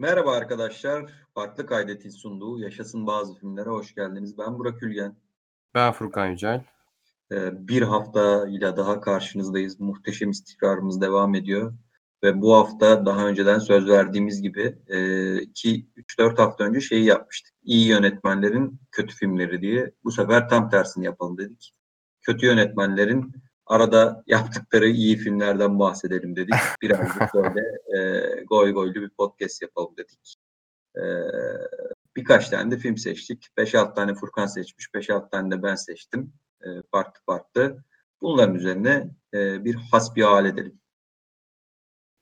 Merhaba arkadaşlar. Farklı Kaydet'in sunduğu Yaşasın Bazı Filmlere hoş geldiniz. Ben Burak Ülgen. Ben Furkan Yücel. Ee, bir hafta ile daha karşınızdayız. Muhteşem istikrarımız devam ediyor. Ve bu hafta daha önceden söz verdiğimiz gibi 2-3-4 hafta önce şeyi yapmıştık. İyi yönetmenlerin kötü filmleri diye. Bu sefer tam tersini yapalım dedik. Kötü yönetmenlerin arada yaptıkları iyi filmlerden bahsedelim dedik. Birazcık böyle e, goy goylu bir podcast yapalım dedik. E, birkaç tane de film seçtik. 5-6 tane Furkan seçmiş, 5-6 tane de ben seçtim. E, farklı farklı. Bunların üzerine e, bir hasbihal edelim.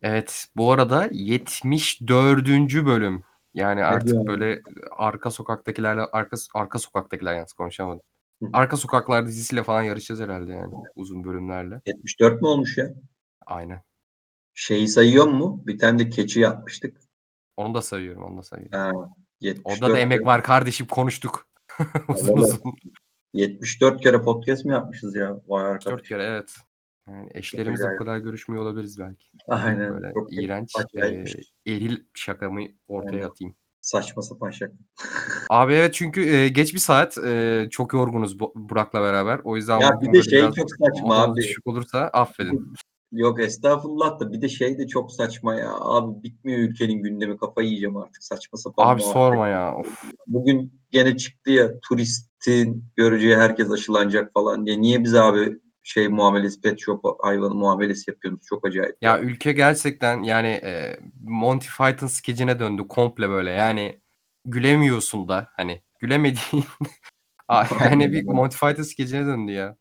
Evet, bu arada 74. bölüm. Yani artık böyle arka sokaktakilerle arka arka sokaktakiler yalnız konuşamadım. Arka sokaklar dizisiyle falan yarışacağız herhalde yani uzun bölümlerle. 74 mü olmuş ya? Aynen. Şeyi sayıyor mu? Bir tane de keçi yapmıştık. Onu da sayıyorum, onu da sayıyorum. Ha, 74 Orada da emek var kardeşim konuştuk. uzun Vallahi. uzun. 74 kere podcast mi yapmışız ya? Vay arkadaş. 4 kere evet. Yani eşlerimizle bu kadar görüşmüyor olabiliriz belki. Aynen. Böyle Çok iğrenç, e, eril şakamı ortaya Aynen. atayım. Saçma sapan şaka. Abi evet çünkü e, geç bir saat e, çok yorgunuz Bu- Burak'la beraber. O yüzden Ya bir de şey çok saçma abi. düşük olursa affedin. Yok estağfurullah da bir de şey de çok saçma ya. Abi bitmiyor ülkenin gündemi kafayı yiyeceğim artık saçma sapan Abi muhabbet. sorma ya. Of. Bugün gene çıktı ya turistin göreceği herkes aşılanacak falan diye. Niye bize abi şey muamelesi pet shop hayvanı muamelesi yapıyorsunuz? Çok acayip. Ya ülke gerçekten yani e, Monty Python skecine döndü komple böyle. Yani gülemiyorsun da hani gülemediğin yani bir Monty Python skecine döndü ya.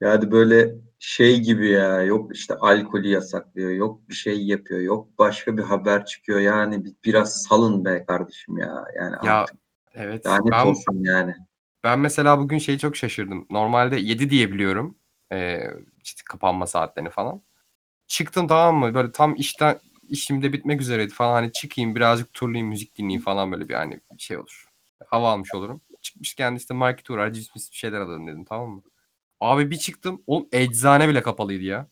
Yani böyle şey gibi ya. Yok işte alkolü yasaklıyor. Yok bir şey yapıyor. Yok başka bir haber çıkıyor. Yani bir- biraz salın be kardeşim ya. Yani Ya artık evet ben olsun yani. Ben mesela bugün şeyi çok şaşırdım. Normalde 7 diye biliyorum. Ee, işte kapanma saatlerini falan. Çıktım tamam mı? Böyle tam işten işim de bitmek üzereydi falan. Hani çıkayım birazcık turlayayım müzik dinleyeyim falan böyle bir hani şey olur. Hava almış olurum. Çıkmışken işte market uğrar cips mis bir şeyler alalım dedim tamam mı? Abi bir çıktım. Oğlum eczane bile kapalıydı ya.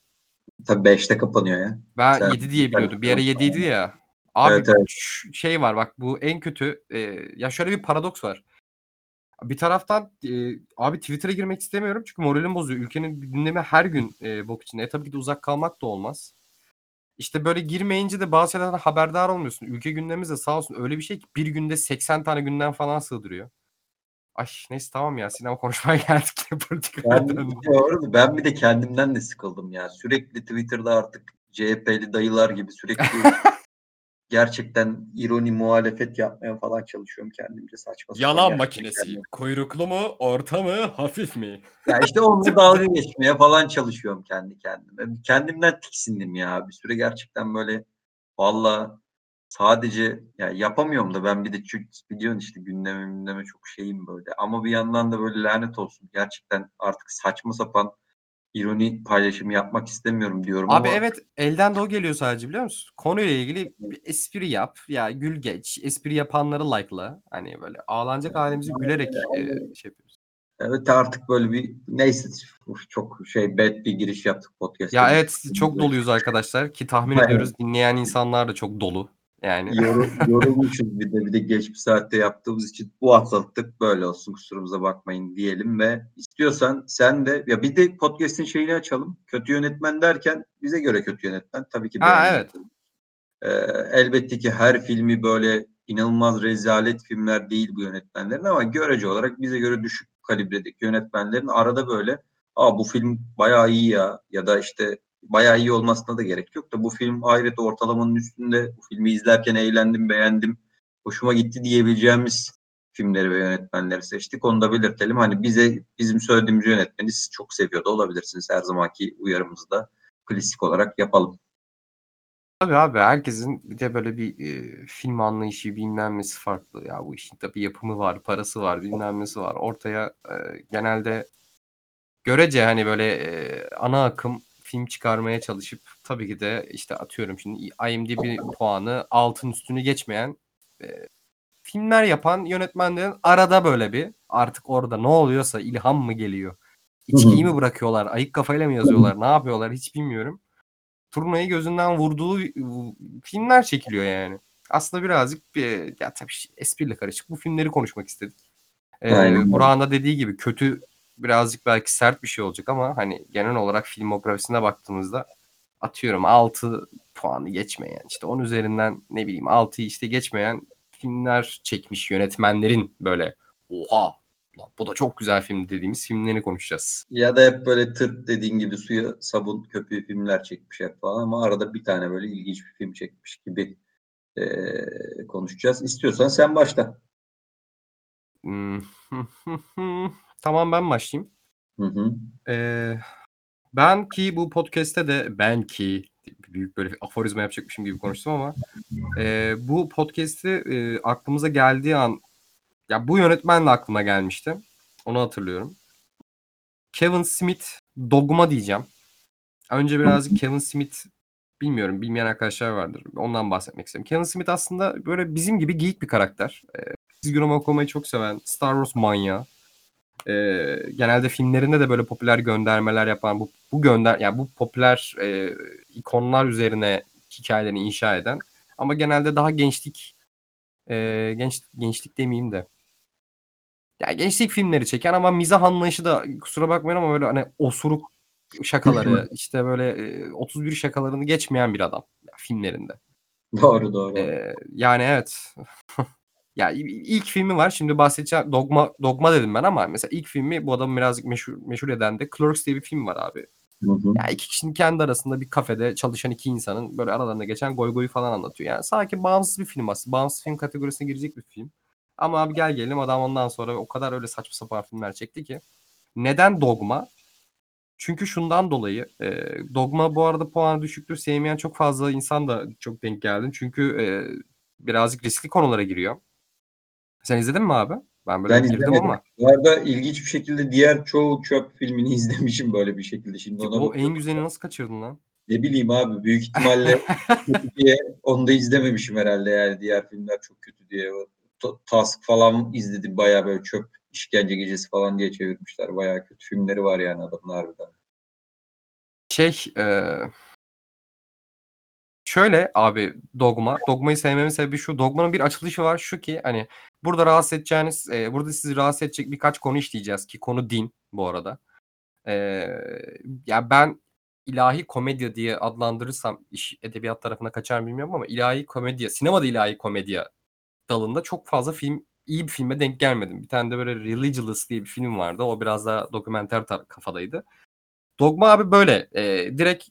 Tabii 5'te kapanıyor ya. Ben Sen- 7 diye biliyordum. Bir ara 7 idi ya. Abi Evet, evet. şey var bak bu en kötü. e, ya şöyle bir paradoks var. Bir taraftan e, abi Twitter'a girmek istemiyorum çünkü moralim bozuyor. Ülkenin gündemi her gün e, bok içinde. E tabii ki de uzak kalmak da olmaz. İşte böyle girmeyince de bazı şeylerden haberdar olmuyorsun. Ülke gündemimiz de sağ olsun öyle bir şey ki bir günde 80 tane gündem falan sığdırıyor. Ay neyse tamam ya sinema konuşmaya geldik. Ben, doğru, ben bir de kendimden de sıkıldım ya. Sürekli Twitter'da artık CHP'li dayılar gibi sürekli gerçekten ironi muhalefet yapmaya falan çalışıyorum kendimce saçma sapan Yalan makinesi. kendime. Kuyruklu mu, orta mı, hafif mi? Ya işte onunla dalga geçmeye falan çalışıyorum kendi kendime. Kendimden tiksindim ya. Bir süre gerçekten böyle valla sadece ya yapamıyorum da ben bir de çünkü biliyorsun işte gündeme gündeme çok şeyim böyle. Ama bir yandan da böyle lanet olsun. Gerçekten artık saçma sapan ironi paylaşımı yapmak istemiyorum diyorum Abi ama evet elden de o geliyor sadece biliyor musun? Konuyla ilgili bir espri yap. Ya gül geç. Espri yapanları like'la. Hani böyle ağlanacak halimizi gülerek e, şey yapıyoruz. evet artık böyle bir neyse çok şey bad bir giriş yaptık podcast'a. Ya evet çok doluyuz arkadaşlar ki tahmin ediyoruz dinleyen insanlar da çok dolu. Yani. Yorul- yorulmuşuz bir de bir de geç bir saatte yaptığımız için. Bu haftalıktık böyle olsun kusurumuza bakmayın diyelim ve istiyorsan sen de ya bir de podcast'in şeyini açalım. Kötü yönetmen derken bize göre kötü yönetmen. Tabii ki Ha, beğenmeyiz. Ee, elbette ki her filmi böyle inanılmaz rezalet filmler değil bu yönetmenlerin ama görece olarak bize göre düşük kalibredeki yönetmenlerin arada böyle Aa bu film bayağı iyi ya. ya da işte bayağı iyi olmasına da gerek yok da bu film ahiret ortalamanın üstünde bu filmi izlerken eğlendim beğendim hoşuma gitti diyebileceğimiz filmleri ve yönetmenleri seçtik. Onu da belirtelim. Hani bize bizim söylediğimiz yönetmeni siz çok seviyor da olabilirsiniz. Her zamanki uyarımızı da klasik olarak yapalım. Tabii abi herkesin bir de böyle bir e, film anlayışı bilmem nesi farklı. Ya bu işin tabii yapımı var, parası var, bilmem nesi var. Ortaya e, genelde görece hani böyle e, ana akım film çıkarmaya çalışıp tabii ki de işte atıyorum şimdi IMDb puanı altın üstünü geçmeyen e, filmler yapan yönetmenlerin arada böyle bir artık orada ne oluyorsa ilham mı geliyor? İçkiyi mi bırakıyorlar? Ayık kafayla mı yazıyorlar? Ne yapıyorlar? Hiç bilmiyorum turnayı gözünden vurduğu filmler çekiliyor yani. aslında birazcık bir, ya tabii espriyle karışık bu filmleri konuşmak istedik. Ee, Aynen. Burak'ın da dediği gibi kötü birazcık belki sert bir şey olacak ama hani genel olarak filmografisine baktığımızda atıyorum 6 puanı geçmeyen işte 10 üzerinden ne bileyim 6'yı işte geçmeyen filmler çekmiş yönetmenlerin böyle oha lan bu da çok güzel film dediğimiz filmlerini konuşacağız. Ya da hep böyle tırt dediğin gibi suya sabun köpüğü filmler çekmiş hep falan ama arada bir tane böyle ilginç bir film çekmiş gibi eee, konuşacağız. İstiyorsan sen başla. Tamam ben başlayayım. Hı hı. Ee, ben ki bu podcast'te de ben ki büyük böyle aforizma yapacakmışım gibi konuştum ama e, bu podcast'i e, aklımıza geldiği an ya bu yönetmenle aklıma gelmişti. Onu hatırlıyorum. Kevin Smith Dogma diyeceğim. Önce birazcık Kevin Smith bilmiyorum bilmeyen arkadaşlar vardır. Ondan bahsetmek istiyorum. Kevin Smith aslında böyle bizim gibi geek bir karakter. E, çizgi roman okumayı çok seven, Star Wars manyağı. E, genelde filmlerinde de böyle popüler göndermeler yapan bu bu gönder yani bu popüler e, ikonlar üzerine hikayelerini inşa eden ama genelde daha gençlik e, genç gençlik demeyeyim de ya gençlik filmleri çeken ama mizah anlayışı da kusura bakmayın ama böyle hani osuruk şakaları işte böyle e, 31 şakalarını geçmeyen bir adam ya, filmlerinde. Doğru doğru. Ee, yani evet. ya ilk filmi var. Şimdi bahsedeceğim Dogma Dogma dedim ben ama mesela ilk filmi bu adamı birazcık meşhur meşhur eden de Clerks diye bir film var abi. Hı hı. Ya iki kişinin kendi arasında bir kafede çalışan iki insanın böyle aralarında geçen goy goyu falan anlatıyor. Yani sanki bağımsız bir film aslında. Bağımsız film kategorisine girecek bir film. Ama abi gel gelelim adam ondan sonra o kadar öyle saçma sapan filmler çekti ki. Neden Dogma? Çünkü şundan dolayı e, Dogma bu arada puanı düşüktür. Sevmeyen çok fazla insan da çok denk geldi. Çünkü e, birazcık riskli konulara giriyor. Sen izledin mi abi? Ben böyle Ben girdim izlemedim. ama. Bu arada ilginç bir şekilde diğer çoğu çöp filmini izlemişim böyle bir şekilde. Şimdi ona O en güzelini nasıl kaçırdın lan? Ne bileyim abi büyük ihtimalle kötü diye onu da izlememişim herhalde yani diğer filmler çok kötü diye. Task falan izledim bayağı böyle çöp işkence gecesi falan diye çevirmişler. Bayağı kötü filmleri var yani adamın harbiden. Şey e, şöyle abi Dogma. Dogma'yı sevmemin sebebi şu. Dogma'nın bir açılışı var. Şu ki hani burada rahatsız edeceğiniz e, burada sizi rahatsız edecek birkaç konu işleyeceğiz ki konu din bu arada. E, ya ben ilahi komedya diye adlandırırsam iş edebiyat tarafına kaçar mı bilmiyorum ama ilahi komedya, sinemada ilahi komedya dalında çok fazla film iyi bir filme denk gelmedim. Bir tane de böyle Religious diye bir film vardı. O biraz daha dokumenter kafadaydı. Dogma abi böyle. e, direkt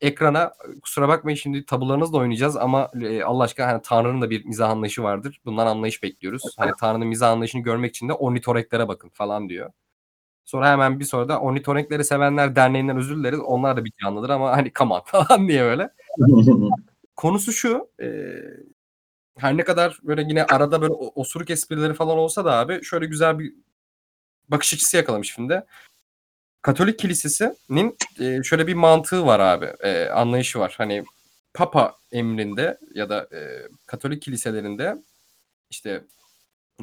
ekrana kusura bakmayın şimdi tabularınızla oynayacağız ama e, Allah aşkına hani Tanrı'nın da bir mizah anlayışı vardır. Bundan anlayış bekliyoruz. Hani Tanrı'nın mizah anlayışını görmek için de ornitorenklere bakın falan diyor. Sonra hemen bir sonra da ornitorenkleri sevenler derneğinden özür dileriz. Onlar da bir canlıdır ama hani come on falan diye böyle. Konusu şu. e, her ne kadar böyle yine arada böyle osuruk esprileri falan olsa da abi şöyle güzel bir bakış açısı yakalamış filmde. Katolik kilisesinin e, şöyle bir mantığı var abi. e, anlayışı var. Hani Papa emrinde ya da e, Katolik kiliselerinde işte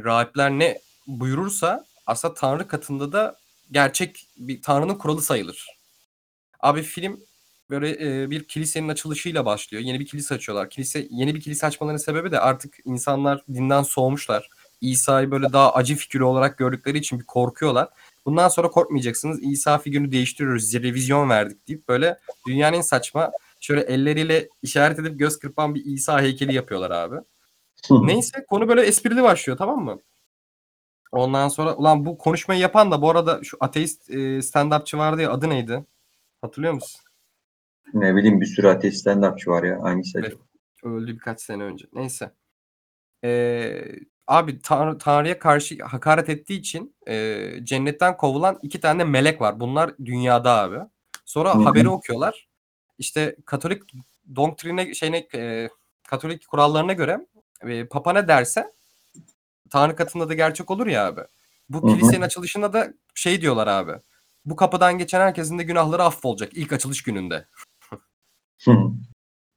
rahipler ne buyurursa aslında Tanrı katında da gerçek bir Tanrı'nın kuralı sayılır. Abi film böyle bir kilisenin açılışıyla başlıyor. Yeni bir kilise açıyorlar. Kilise yeni bir kilise açmalarının sebebi de artık insanlar dinden soğumuşlar. İsa'yı böyle daha acı figürü olarak gördükleri için bir korkuyorlar. Bundan sonra korkmayacaksınız. İsa figürünü değiştiriyoruz. Revizyon verdik deyip böyle dünyanın en saçma şöyle elleriyle işaret edip göz kırpan bir İsa heykeli yapıyorlar abi. Neyse konu böyle esprili başlıyor tamam mı? Ondan sonra ulan bu konuşmayı yapan da bu arada şu ateist e, stand-upçı vardı ya adı neydi? Hatırlıyor musun? ne bileyim bir sürü ateist stand-upçı var ya. Hangisi Evet. acaba? Öldü birkaç sene önce. Neyse. Ee, abi Tanrı, Tanrı'ya karşı hakaret ettiği için e, cennetten kovulan iki tane melek var. Bunlar dünyada abi. Sonra Hı hı. haberi okuyorlar. İşte Katolik doktrine şeyine e, Katolik kurallarına göre e, Papa ne derse Tanrı katında da gerçek olur ya abi. Bu Hı hı. kilisenin açılışında da şey diyorlar abi. Bu kapıdan geçen herkesin de günahları affolacak ilk açılış gününde. Hı.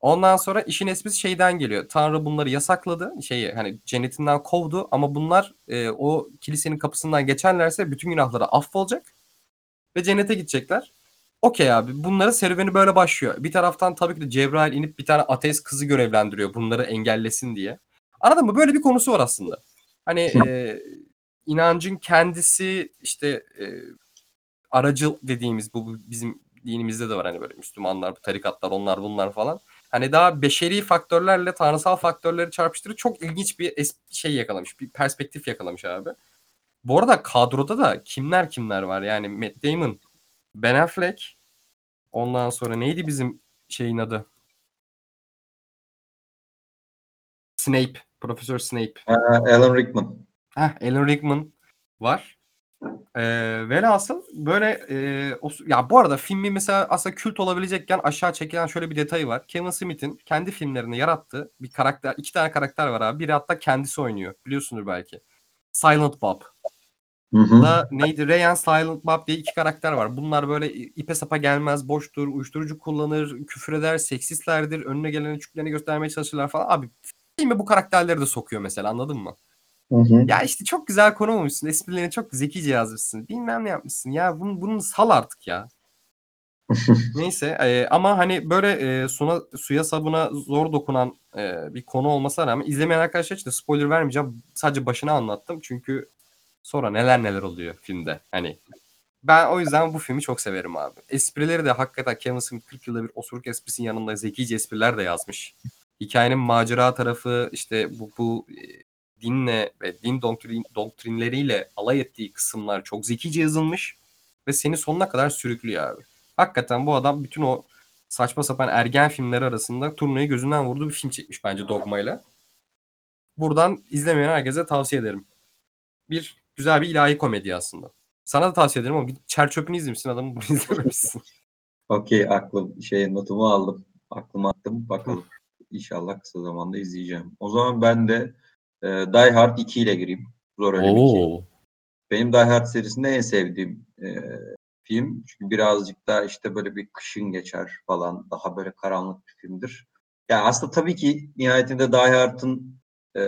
Ondan sonra işin esprisi şeyden geliyor. Tanrı bunları yasakladı. Şeyi hani cennetinden kovdu ama bunlar e, o kilisenin kapısından geçerlerse bütün günahları affolacak ve cennete gidecekler. Okey abi. Bunların serüveni böyle başlıyor. Bir taraftan tabii ki de Cebrail inip bir tane ateist kızı görevlendiriyor bunları engellesin diye. Anladın mı? Böyle bir konusu var aslında. Hani e, inancın kendisi işte e, aracı dediğimiz bu bizim dinimizde de var hani böyle Müslümanlar, tarikatlar, onlar bunlar falan. Hani daha beşeri faktörlerle tanrısal faktörleri çarpıştırıp çok ilginç bir şey yakalamış. Bir perspektif yakalamış abi. Bu arada kadroda da kimler kimler var? Yani Matt Damon, Ben Affleck, ondan sonra neydi bizim şeyin adı? Snape, Profesör Snape. Ee, Alan Rickman. Heh, Alan Rickman var. Ee, velhasıl böyle e, o, ya bu arada filmi mesela aslında kült olabilecekken aşağı çekilen şöyle bir detayı var. Kevin Smith'in kendi filmlerini yarattığı bir karakter, iki tane karakter var abi. Biri hatta kendisi oynuyor. Biliyorsunuz belki. Silent Bob. Hı hı. Da neydi? Ryan Silent Bob diye iki karakter var. Bunlar böyle ipe sapa gelmez, boştur, uyuşturucu kullanır, küfür eder, seksistlerdir, önüne gelen küçüklerini göstermeye çalışırlar falan. Abi filme bu karakterleri de sokuyor mesela anladın mı? Hı hı. Ya işte çok güzel konu bulmuşsun. Esprilerini çok zekice yazmışsın. Bilmem ne yapmışsın. Ya bunu, bunu sal artık ya. Neyse e, ama hani böyle e, suna, suya sabuna zor dokunan e, bir konu olmasına rağmen izlemeyen arkadaşlar için de spoiler vermeyeceğim. Sadece başını anlattım. Çünkü sonra neler neler oluyor filmde. Hani ben o yüzden bu filmi çok severim abi. Esprileri de hakikaten Kevin Smith 40 yılda bir osuruk esprisinin yanında zekice espriler de yazmış. Hikayenin macera tarafı işte bu, bu dinle ve din doktrin, doktrinleriyle alay ettiği kısımlar çok zekice yazılmış ve seni sonuna kadar sürüklüyor abi. Hakikaten bu adam bütün o saçma sapan ergen filmleri arasında turnayı gözünden vurduğu bir film çekmiş bence Dogma'yla. Buradan izlemeyen herkese tavsiye ederim. Bir güzel bir ilahi komedi aslında. Sana da tavsiye ederim ama bir çer çöpünü izlemişsin adamı bunu izlememişsin. Okey aklım şey notumu aldım. Aklıma attım. Bakalım. İnşallah kısa zamanda izleyeceğim. O zaman ben de e, Die Hard 2 ile gireyim. Zor Ölüm 2. Benim Die Hard serisinde en sevdiğim e, film. Çünkü birazcık daha işte böyle bir kışın geçer falan. Daha böyle karanlık bir filmdir. Yani aslında tabii ki nihayetinde Die Hard'ın e,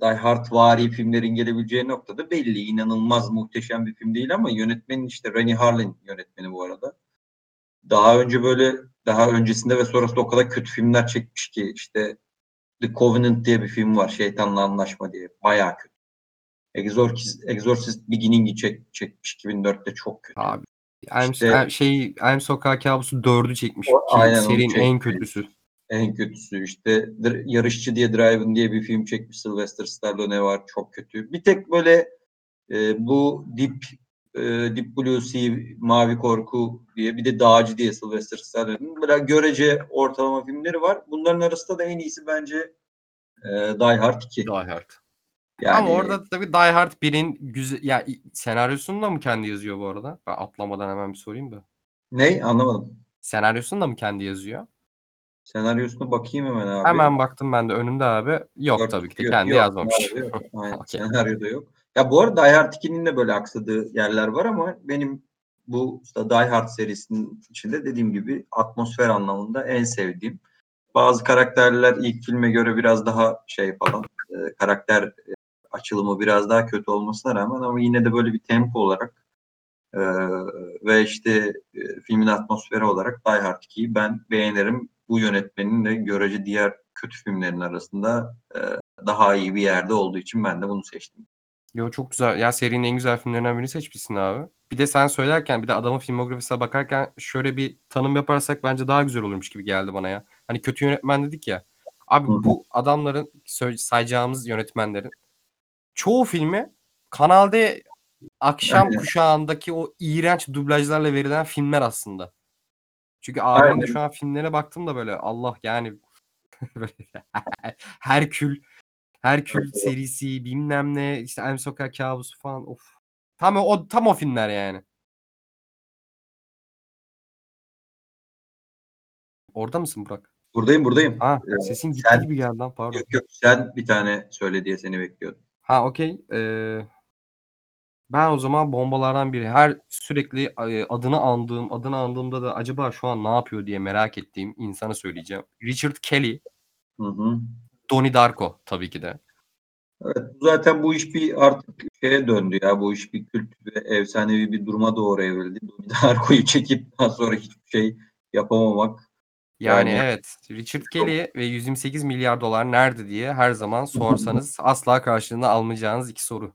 Die Hard vari filmlerin gelebileceği noktada belli. İnanılmaz muhteşem bir film değil ama yönetmenin işte Rennie Harlin yönetmeni bu arada. Daha önce böyle daha öncesinde ve sonrasında o kadar kötü filmler çekmiş ki işte The Covenant diye bir film var. Şeytanla Anlaşma diye. Bayağı kötü. Exorcist, Exorcist Beginning'i çek, çekmiş 2004'te çok kötü. Abi. I'm, İşte- I'm- şey I'm Sokak Kabusu 4'ü çekmiş. O- aynen serinin en çekmiş. kötüsü. En kötüsü işte Yarışçı diye Drive'ın diye bir film çekmiş Sylvester Stallone var. Çok kötü. Bir tek böyle e, bu Deep e, Deep Blue Sea Mavi Korku diye bir de Dağcı diye Sylvester Stallone'ın böyle görece ortalama filmleri var. Bunların arasında da en iyisi bence e, Die Hard 2. Die Hard. Yani Ama orada tabii Die Hard 1'in güzel ya senaryosunu da mı kendi yazıyor bu arada? Ben atlamadan hemen bir sorayım da. ne anlamadım. Senaryosunu da mı kendi yazıyor? Senaryosuna bakayım hemen abi. Hemen baktım ben de önümde abi. Yok Yok, tabii ki de yok, kendi yok, yazmamış. yok. Aynen, Okey. senaryoda yok. Ya bu arada Die Hard 2'nin de böyle aksadığı yerler var ama benim bu işte Die Hard serisinin içinde dediğim gibi atmosfer anlamında en sevdiğim. Bazı karakterler ilk filme göre biraz daha şey falan e, karakter e, açılımı biraz daha kötü olmasına rağmen ama yine de böyle bir tempo olarak e, ve işte e, filmin atmosferi olarak Die Hard 2'yi ben beğenirim. Bu yönetmenin de görece diğer kötü filmlerin arasında e, daha iyi bir yerde olduğu için ben de bunu seçtim. Yo çok güzel. Ya serinin en güzel filmlerinden birini seçmişsin abi. Bir de sen söylerken bir de adamın filmografisine bakarken şöyle bir tanım yaparsak bence daha güzel olurmuş gibi geldi bana ya. Hani kötü yönetmen dedik ya. Abi bu adamların sayacağımız yönetmenlerin çoğu filmi Kanal D akşam Aynen. kuşağındaki o iğrenç dublajlarla verilen filmler aslında. Çünkü abimin de şu an filmlere baktım da böyle Allah yani böyle Herkül Herkül serisi bilmem ne işte Em Sokak Kabusu falan of. Tam o tam o filmler yani. Orada mısın Burak? Buradayım buradayım. Ha Ee, sesin gitti sen- gibi geldi lan pardon. Yok yok sen bir tane söyle diye seni bekliyordum. Ha okey. Ee, ben o zaman bombalardan biri. Her sürekli e, adını andığım, adını andığımda da acaba şu an ne yapıyor diye merak ettiğim insanı söyleyeceğim. Richard Kelly, Hı hı. Donnie Darko tabii ki de. Evet, zaten bu iş bir artık şeye döndü ya. Bu iş bir kült ve efsanevi bir duruma doğru evrildi. Darko'yu çekip daha sonra hiçbir şey yapamamak. Yani, Yani evet, Richard Kelly ve 128 milyar dolar nerede diye her zaman sorsanız asla karşılığını almayacağınız iki soru.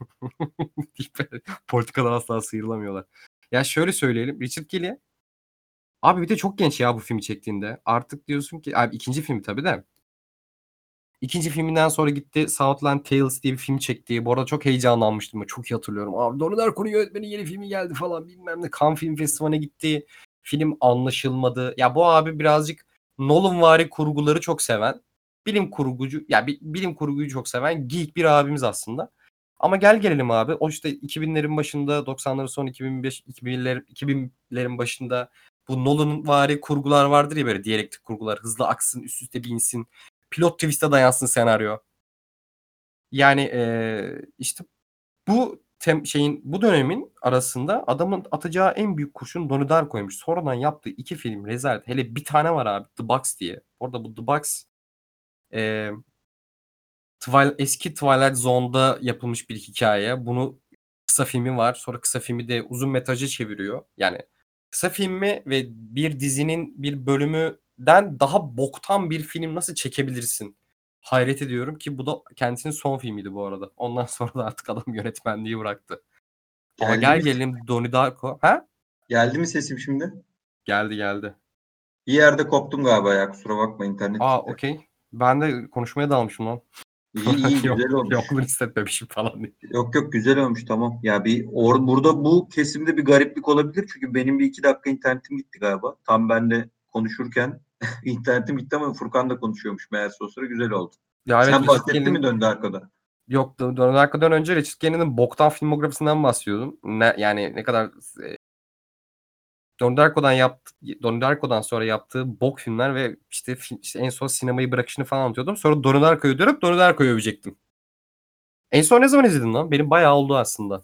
Politikadan asla sıyrılamıyorlar. Ya şöyle söyleyelim. Richard Kelly abi bir de çok genç ya bu filmi çektiğinde. Artık diyorsun ki abi ikinci filmi tabii de. İkinci filminden sonra gitti Southland Tales diye bir film çekti. Bu arada çok heyecanlanmıştım. Çok iyi hatırlıyorum. Abi Donnie Darko'nun yönetmeni yeni filmi geldi falan bilmem ne. Cannes Film Festivali'ne gitti. Film anlaşılmadı. Ya bu abi birazcık Nolanvari kurguları çok seven, bilim kurgucu ya bi- bilim kurguyu çok seven geek bir abimiz aslında. Ama gel gelelim abi. O işte 2000'lerin başında, 90'ların son 2005 2000'lerin 2000'lerin başında bu Nolanvari kurgular vardır ya böyle diyalektik kurgular. Hızlı aksın, üst üste binsin. Pilot twist'e dayansın senaryo. Yani eee, işte bu tem şeyin bu dönemin arasında adamın atacağı en büyük kurşun Donnie Darko'ymuş. Sonradan yaptığı iki film rezalet. Hele bir tane var abi The Box diye. Orada bu The Box eee Twil- eski Twilight Zone'da yapılmış bir hikaye. Bunu kısa filmi var. Sonra kısa filmi de uzun metraja çeviriyor. Yani kısa filmi ve bir dizinin bir bölümünden daha boktan bir film nasıl çekebilirsin? Hayret ediyorum ki bu da kendisinin son filmiydi bu arada. Ondan sonra da artık adam yönetmenliği bıraktı. Ama Geldi gel mi? gelelim Donnie Darko. Ha? geldi mi sesim şimdi? Geldi geldi. Bir yerde koptum galiba ya kusura bakma internet. Aa okey. Ben de konuşmaya dalmışım lan. İyi iyi Yok- güzel olmuş. Yokluğunu hissetmemişim falan diye. Yok yok güzel olmuş tamam. Ya bir or burada bu kesimde bir gariplik olabilir çünkü benim bir iki dakika internetim gitti galiba. Tam ben de konuşurken internetim gitti ama Furkan da konuşuyormuş meğerse o sıra güzel oldu. Ya evet, Sen Richard bahsettin mi döndü arkada? Yok Don- Donnie Darko'dan önce Richard Kelly'nin boktan filmografisinden bahsediyordum. Ne, yani ne kadar e, Darko'dan yaptı, Donnie Darko'dan sonra yaptığı bok filmler ve işte, işte en son sinemayı bırakışını falan anlatıyordum. Sonra Donnie Darko'yu dönüp Darko'yu övecektim. En son ne zaman izledin lan? Benim bayağı oldu aslında.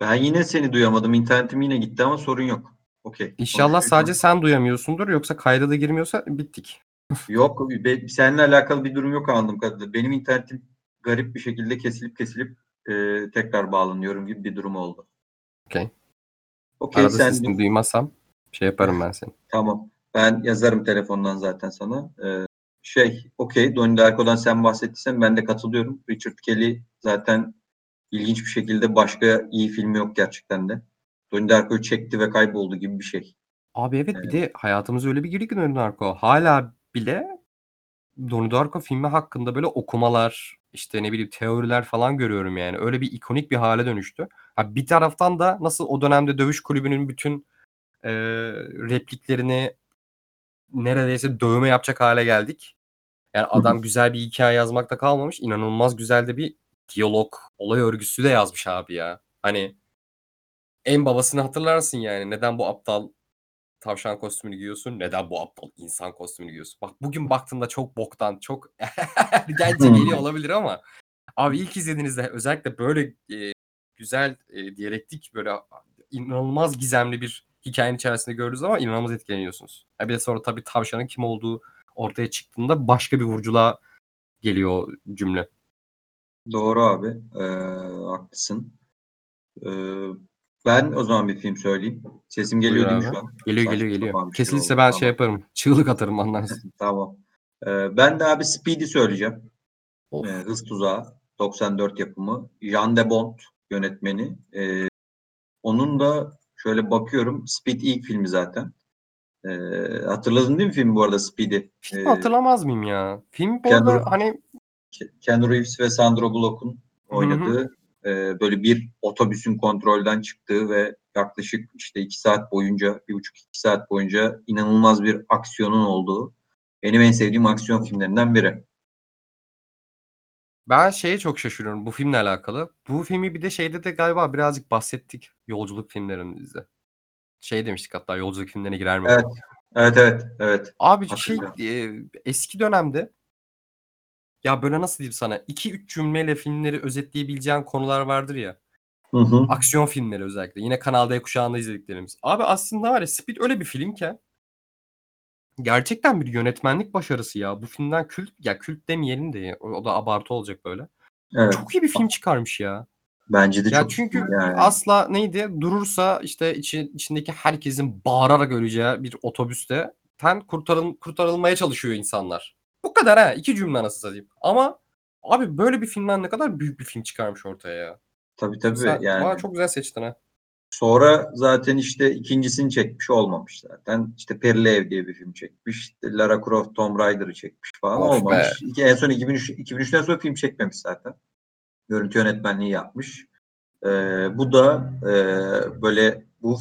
Ben yine seni duyamadım. İnternetim yine gitti ama sorun yok. Okey. İnşallah Konuşuruz. sadece sen duyamıyorsundur yoksa kayda da girmiyorsa bittik. Yok be- seninle alakalı bir durum yok anladığım kadarıyla. Benim internetim garip bir şekilde kesilip kesilip e, tekrar bağlanıyorum gibi bir durum oldu. Okey. Okey Arada sen sesini duymazsam şey yaparım ben seni. Tamam. Ben yazarım telefondan zaten sana. Ee, şey, okey. Donnie Darko'dan sen bahsettiysen ben de katılıyorum. Richard Kelly zaten ilginç bir şekilde başka iyi filmi yok gerçekten de. Donnie Darko'yu çekti ve kayboldu gibi bir şey. Abi evet bir Evet. de hayatımıza öyle bir girdi ki Donnie Darko. Hala bile Donnie Darko filmi hakkında böyle okumalar, işte ne bileyim teoriler falan görüyorum yani. Öyle bir ikonik bir hale dönüştü. Ha, bir taraftan da nasıl o dönemde dövüş kulübünün bütün e, repliklerini neredeyse dövme yapacak hale geldik. Yani adam güzel bir hikaye yazmakta kalmamış. inanılmaz güzel de bir diyalog, olay örgüsü de yazmış abi ya. Hani en babasını hatırlarsın yani. Neden bu aptal tavşan kostümünü giyiyorsun? Neden bu aptal insan kostümünü giyiyorsun? Bak bugün baktığımda çok boktan, çok ergence geliyor olabilir ama abi ilk izlediğinizde özellikle böyle e, güzel e, diyalektik böyle inanılmaz gizemli bir hikayenin içerisinde gördüğünüz zaman inanılmaz etkileniyorsunuz. Ha, bir de sonra tabii tavşanın kim olduğu ortaya çıktığında başka bir vuruculuğa geliyor cümle. Doğru abi. Ee, haklısın. Ee, ben o zaman bir film söyleyeyim. Sesim geliyor Buyur değil mi şu an? Geliyor geliyor geliyor. şey Kesilirse oldu, ben tamam. şey yaparım. Çığlık atarım anlarsın. Tamam. Ee, ben de abi Speed'i söyleyeceğim. Of. Ee, Hız Tuzağı 94 yapımı. Jean de Bont yönetmeni. Ee, onun da şöyle bakıyorum. Speed ilk filmi zaten. Ee, hatırladın değil mi filmi bu arada Speed'i? Filmi Ee, hatırlamaz mıyım ya? Film bu Keanu- arada hani Ke- Keanu Reeves ve Sandra Bullock'un oynadığı e, böyle bir otobüsün kontrolden çıktığı ve yaklaşık işte iki saat boyunca, bir buçuk iki saat boyunca inanılmaz bir aksiyonun olduğu benim en sevdiğim aksiyon filmlerinden biri. ben şeye çok şaşırıyorum bu filmle alakalı. Bu filmi bir de şeyde de galiba birazcık bahsettik yolculuk filmlerimizde. Şey demiştik hatta yolculuk filmlerine girer mi? Evet. Evet evet evet. Abi şey e, eski dönemde ya böyle nasıl diyeyim sana 2-3 cümleyle filmleri özetleyebileceğin konular vardır ya. Hı hı. Aksiyon filmleri özellikle. Yine Kanal D kuşağında izlediklerimiz. Abi aslında var ya Speed öyle bir filmken Gerçekten bir yönetmenlik başarısı ya. Bu filmden kült ya kült demeyelim de o, o da abartı olacak böyle. Evet. Çok iyi bir film çıkarmış ya. Bence de Ya çok çünkü yani. asla neydi? Durursa işte içi, içindeki herkesin bağırarak öleceği bir otobüste ten kurtarıl, kurtarılmaya çalışıyor insanlar. Bu kadar ha. iki cümle nasıl satayım. Ama abi böyle bir filmden ne kadar büyük bir film çıkarmış ortaya ya. Tabii tabii Sen yani. bana çok güzel seçtin ha. Sonra zaten işte ikincisini çekmiş olmamış zaten. İşte Perili Ev diye bir film çekmiş. İşte Lara Croft Tomb Raider'ı çekmiş falan Of olmamış. İki, en son 2003, 2003'ten sonra film çekmemiş zaten. Görüntü yönetmenliği yapmış. Ee, bu da e, böyle bu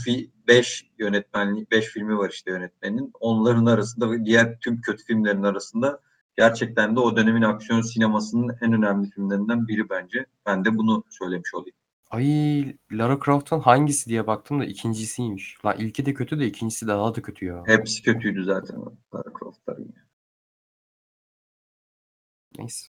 5 yönetmenliği 5 filmi var işte yönetmenin. Onların arasında ve diğer tüm kötü filmlerin arasında gerçekten de o dönemin aksiyon sinemasının en önemli filmlerinden biri bence. Ben de bunu söylemiş olayım. Ay Lara Croft'un hangisi diye baktım da ikincisiymiş. Lan ilki de kötü de ikincisi daha da kötü ya. Hepsi kötüydü zaten Lara Croft'ların. Neyse.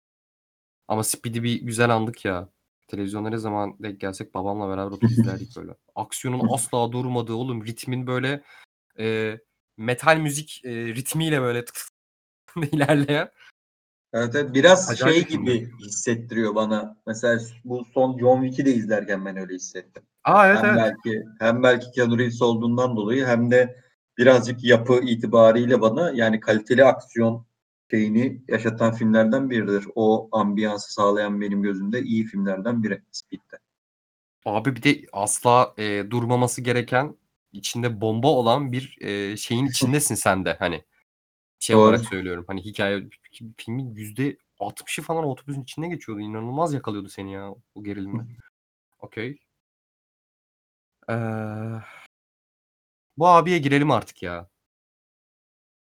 Ama Speed'i bir güzel andık ya. Televizyonda ne zaman denk gelsek babamla beraber oturup izlerdik böyle. Aksiyonun asla durmadığı oğlum. Ritmin böyle e, metal müzik e, ritmiyle böyle tık tık ilerleyen. Evet, evet biraz Acayip şey gibi hissettiriyor bana. Mesela bu son John Wick'i de izlerken ben öyle hissettim. Aa evet hem evet. belki hem belki Keanu Reeves olduğundan dolayı hem de birazcık yapı itibariyle bana yani kaliteli aksiyon şeyini yaşatan filmlerden biridir. O ambiyansı sağlayan benim gözümde iyi filmlerden biri Speed'de. Abi bir de asla e, durmaması gereken içinde bomba olan bir e, şeyin içindesin sen de hani. Şey Doğru. olarak söylüyorum. Hani hikaye filmin yüzde 60'ı falan otobüsün içinde geçiyordu. İnanılmaz yakalıyordu seni ya o gerilimle. Okey. Ee, bu abiye girelim artık ya.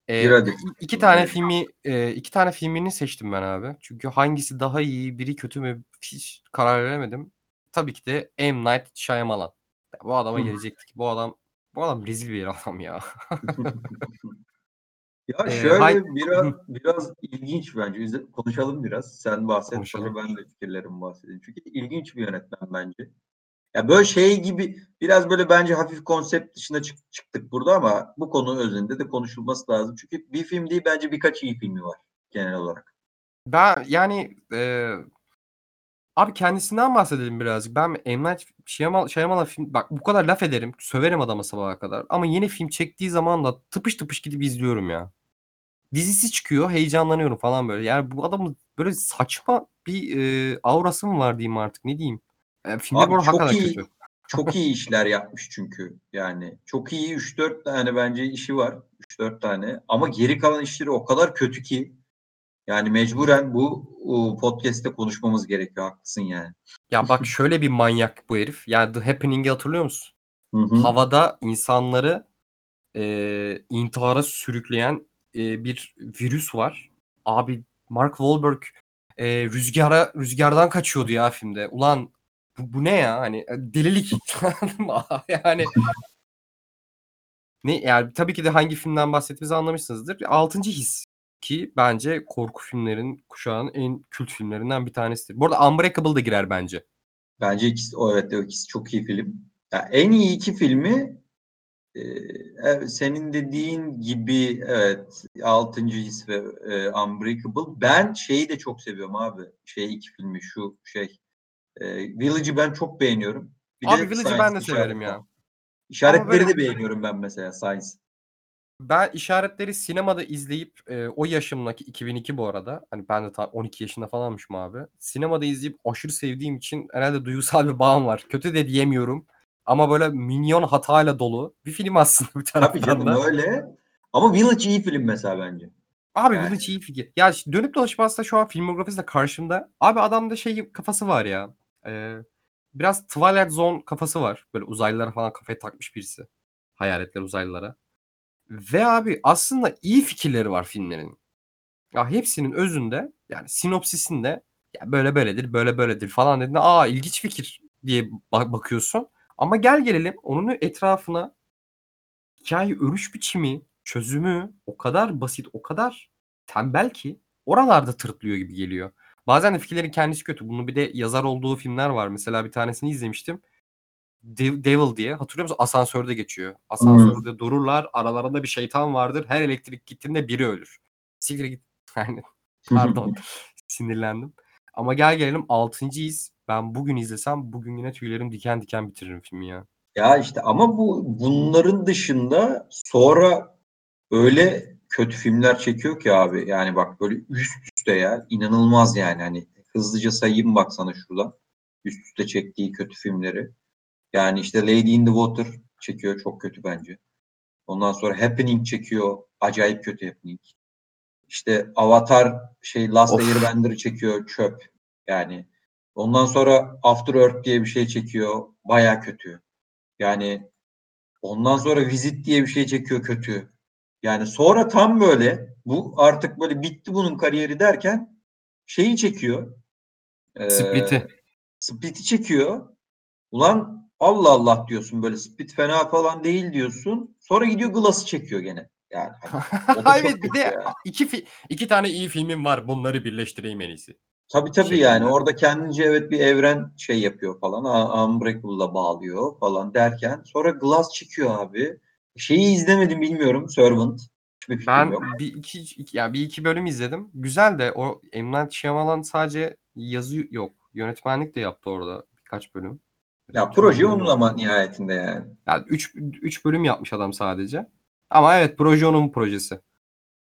Ee, Gir hadi. iki tane filmi e, iki tane filmini seçtim ben abi. Çünkü hangisi daha iyi, biri kötü mü hiç karar veremedim. Tabii ki de M. Night Shyamalan. Ya bu adama gelecektik. Bu adam bu adam rezil bir adam ya. Ya Ee, şöyle hay- biraz biraz ilginç bence. Konuşalım biraz. Sen bahset Konuşalım. sonra ben de fikirlerimi bahsedeyim. Çünkü ilginç bir yönetmen bence. Ya böyle şey gibi biraz böyle bence hafif konsept dışına çık- çıktık burada ama bu konu özünde de konuşulması lazım. Çünkü bir film değil bence birkaç iyi filmi var genel olarak. Ben yani e, abi kendisinden bahsedelim birazcık. Ben M. Night Shyamalan, Shyamalan film bak bu kadar laf ederim. Söverim adama sabaha kadar. Ama yeni film çektiği zaman da tıpış tıpış gidip izliyorum ya. Dizisi çıkıyor heyecanlanıyorum falan böyle. Yani bu adamın böyle saçma bir e, aurası mı var diyeyim artık ne diyeyim. E, filmler Abi bu çok iyi kötü. çok iyi işler yapmış çünkü. Yani çok iyi 3-4 tane bence işi var. 3-4 tane ama geri kalan işleri o kadar kötü ki yani mecburen bu podcast'te konuşmamız gerekiyor. Haklısın yani. Ya bak şöyle bir manyak bu herif. Yani The Happening'i hatırlıyor musun? Hı hı. havada insanları e, intihara sürükleyen e, bir virüs var. Abi Mark Wahlberg e, rüzgara rüzgardan kaçıyordu ya filmde. Ulan bu, bu ne ya hani e, delilik yani ne yani tabii ki de hangi filmden bahsettiğimizi anlamışsınızdır. Altıncı His ki bence korku filmlerin kuşağın en kült filmlerinden bir tanesidir. Bu arada Unbreakable da girer bence. Bence ikisi, o evet o ikisi çok iyi film. Ya en iyi iki filmi evet, senin dediğin gibi evet Altıncı His ve e, Unbreakable. Ben şeyi de çok seviyorum abi. Şey iki filmi şu şey. E, Village'ı ben çok beğeniyorum. Bir Abi de Village'ı ben de severim ya. İşaretleri böyle- de beğeniyorum ben mesela Science. Ben işaretleri sinemada izleyip e, o yaşımdaki 2002 bu arada. Hani ben de tam 12 yaşında falanmışım abi. Sinemada izleyip aşırı sevdiğim için herhalde duygusal bir bağım var. Kötü de diyemiyorum. Ama böyle minyon hatayla dolu bir film aslında bir Tabii taraftan canım da. öyle. Ama Village iyi film mesela bence. Abi Yani. Village iyi fikir. Ya dönüp dolaşıp aslında şu an filmografisi de karşımda. Abi adamda şey kafası var ya. E, biraz Twilight Zone kafası var. Böyle uzaylılara falan kafaya takmış birisi. Hayaletler uzaylılara. Ve abi aslında iyi fikirleri var filmlerin. Ya hepsinin özünde yani sinopsisinde ya böyle böyledir, böyle böyledir falan dediğinde aa ilginç fikir diye ba- bakıyorsun. Ama gel gelelim onun etrafına hikaye örüş biçimi, çözümü o kadar basit, o kadar tembel ki oralarda tırtlıyor gibi geliyor. Bazen de fikirlerin kendisi kötü. Bunun bir de yazar olduğu filmler var. Mesela bir tanesini izlemiştim. Dev- Devil diye. Hatırlıyor musun? Asansörde geçiyor. Asansörde dururlar. Aralarında bir şeytan vardır. Her elektrik gittiğinde biri ölür. Siktir git. Yani pardon. Sinirlendim. Ama gel gelelim 6.yiz. Ben bugün izlesem bugün yine tüylerim diken diken bitiririm filmi ya. Ya işte ama bu bunların dışında sonra öyle kötü filmler çekiyor ki abi. Yani bak böyle üst üste ya inanılmaz yani hani hızlıca sayayım baksana şuradan. Üst üste çektiği kötü filmleri. Yani işte Lady in the Water çekiyor çok kötü bence. Ondan sonra Happening çekiyor. Acayip kötü Happening. İşte Avatar şey Last Of. Airbender'ı çekiyor çöp. Yani ondan sonra After Earth diye bir şey çekiyor. Baya kötü. Yani ondan sonra Visit diye bir şey çekiyor kötü. Yani sonra tam böyle bu artık böyle bitti bunun kariyeri derken şeyi çekiyor. Ee, Split'i. Split'i çekiyor. Ulan Allah Allah diyorsun böyle Split fena falan değil diyorsun. Sonra gidiyor Glass'ı çekiyor gene. Yani hani evet bir kötü de ya. iki, iki tane iyi filmim var. Bunları birleştireyim en iyisi. Tabii tabii şeklinde. yani orada kendince evet bir evren şey yapıyor falan. Unbreakable'la bağlıyor falan derken sonra Glass çıkıyor abi. Şeyi izlemedim bilmiyorum. Servant. Hiçbir Ben yok. bir iki, iki ya bir iki bölüm izledim. Güzel de o M. Night Shyamalan sadece yazı yok. Yönetmenlik de yaptı orada birkaç bölüm. Ya proje onun ama nihayetinde yani. Yani 3 3 bölüm yapmış adam sadece. Ama evet proje onun projesi.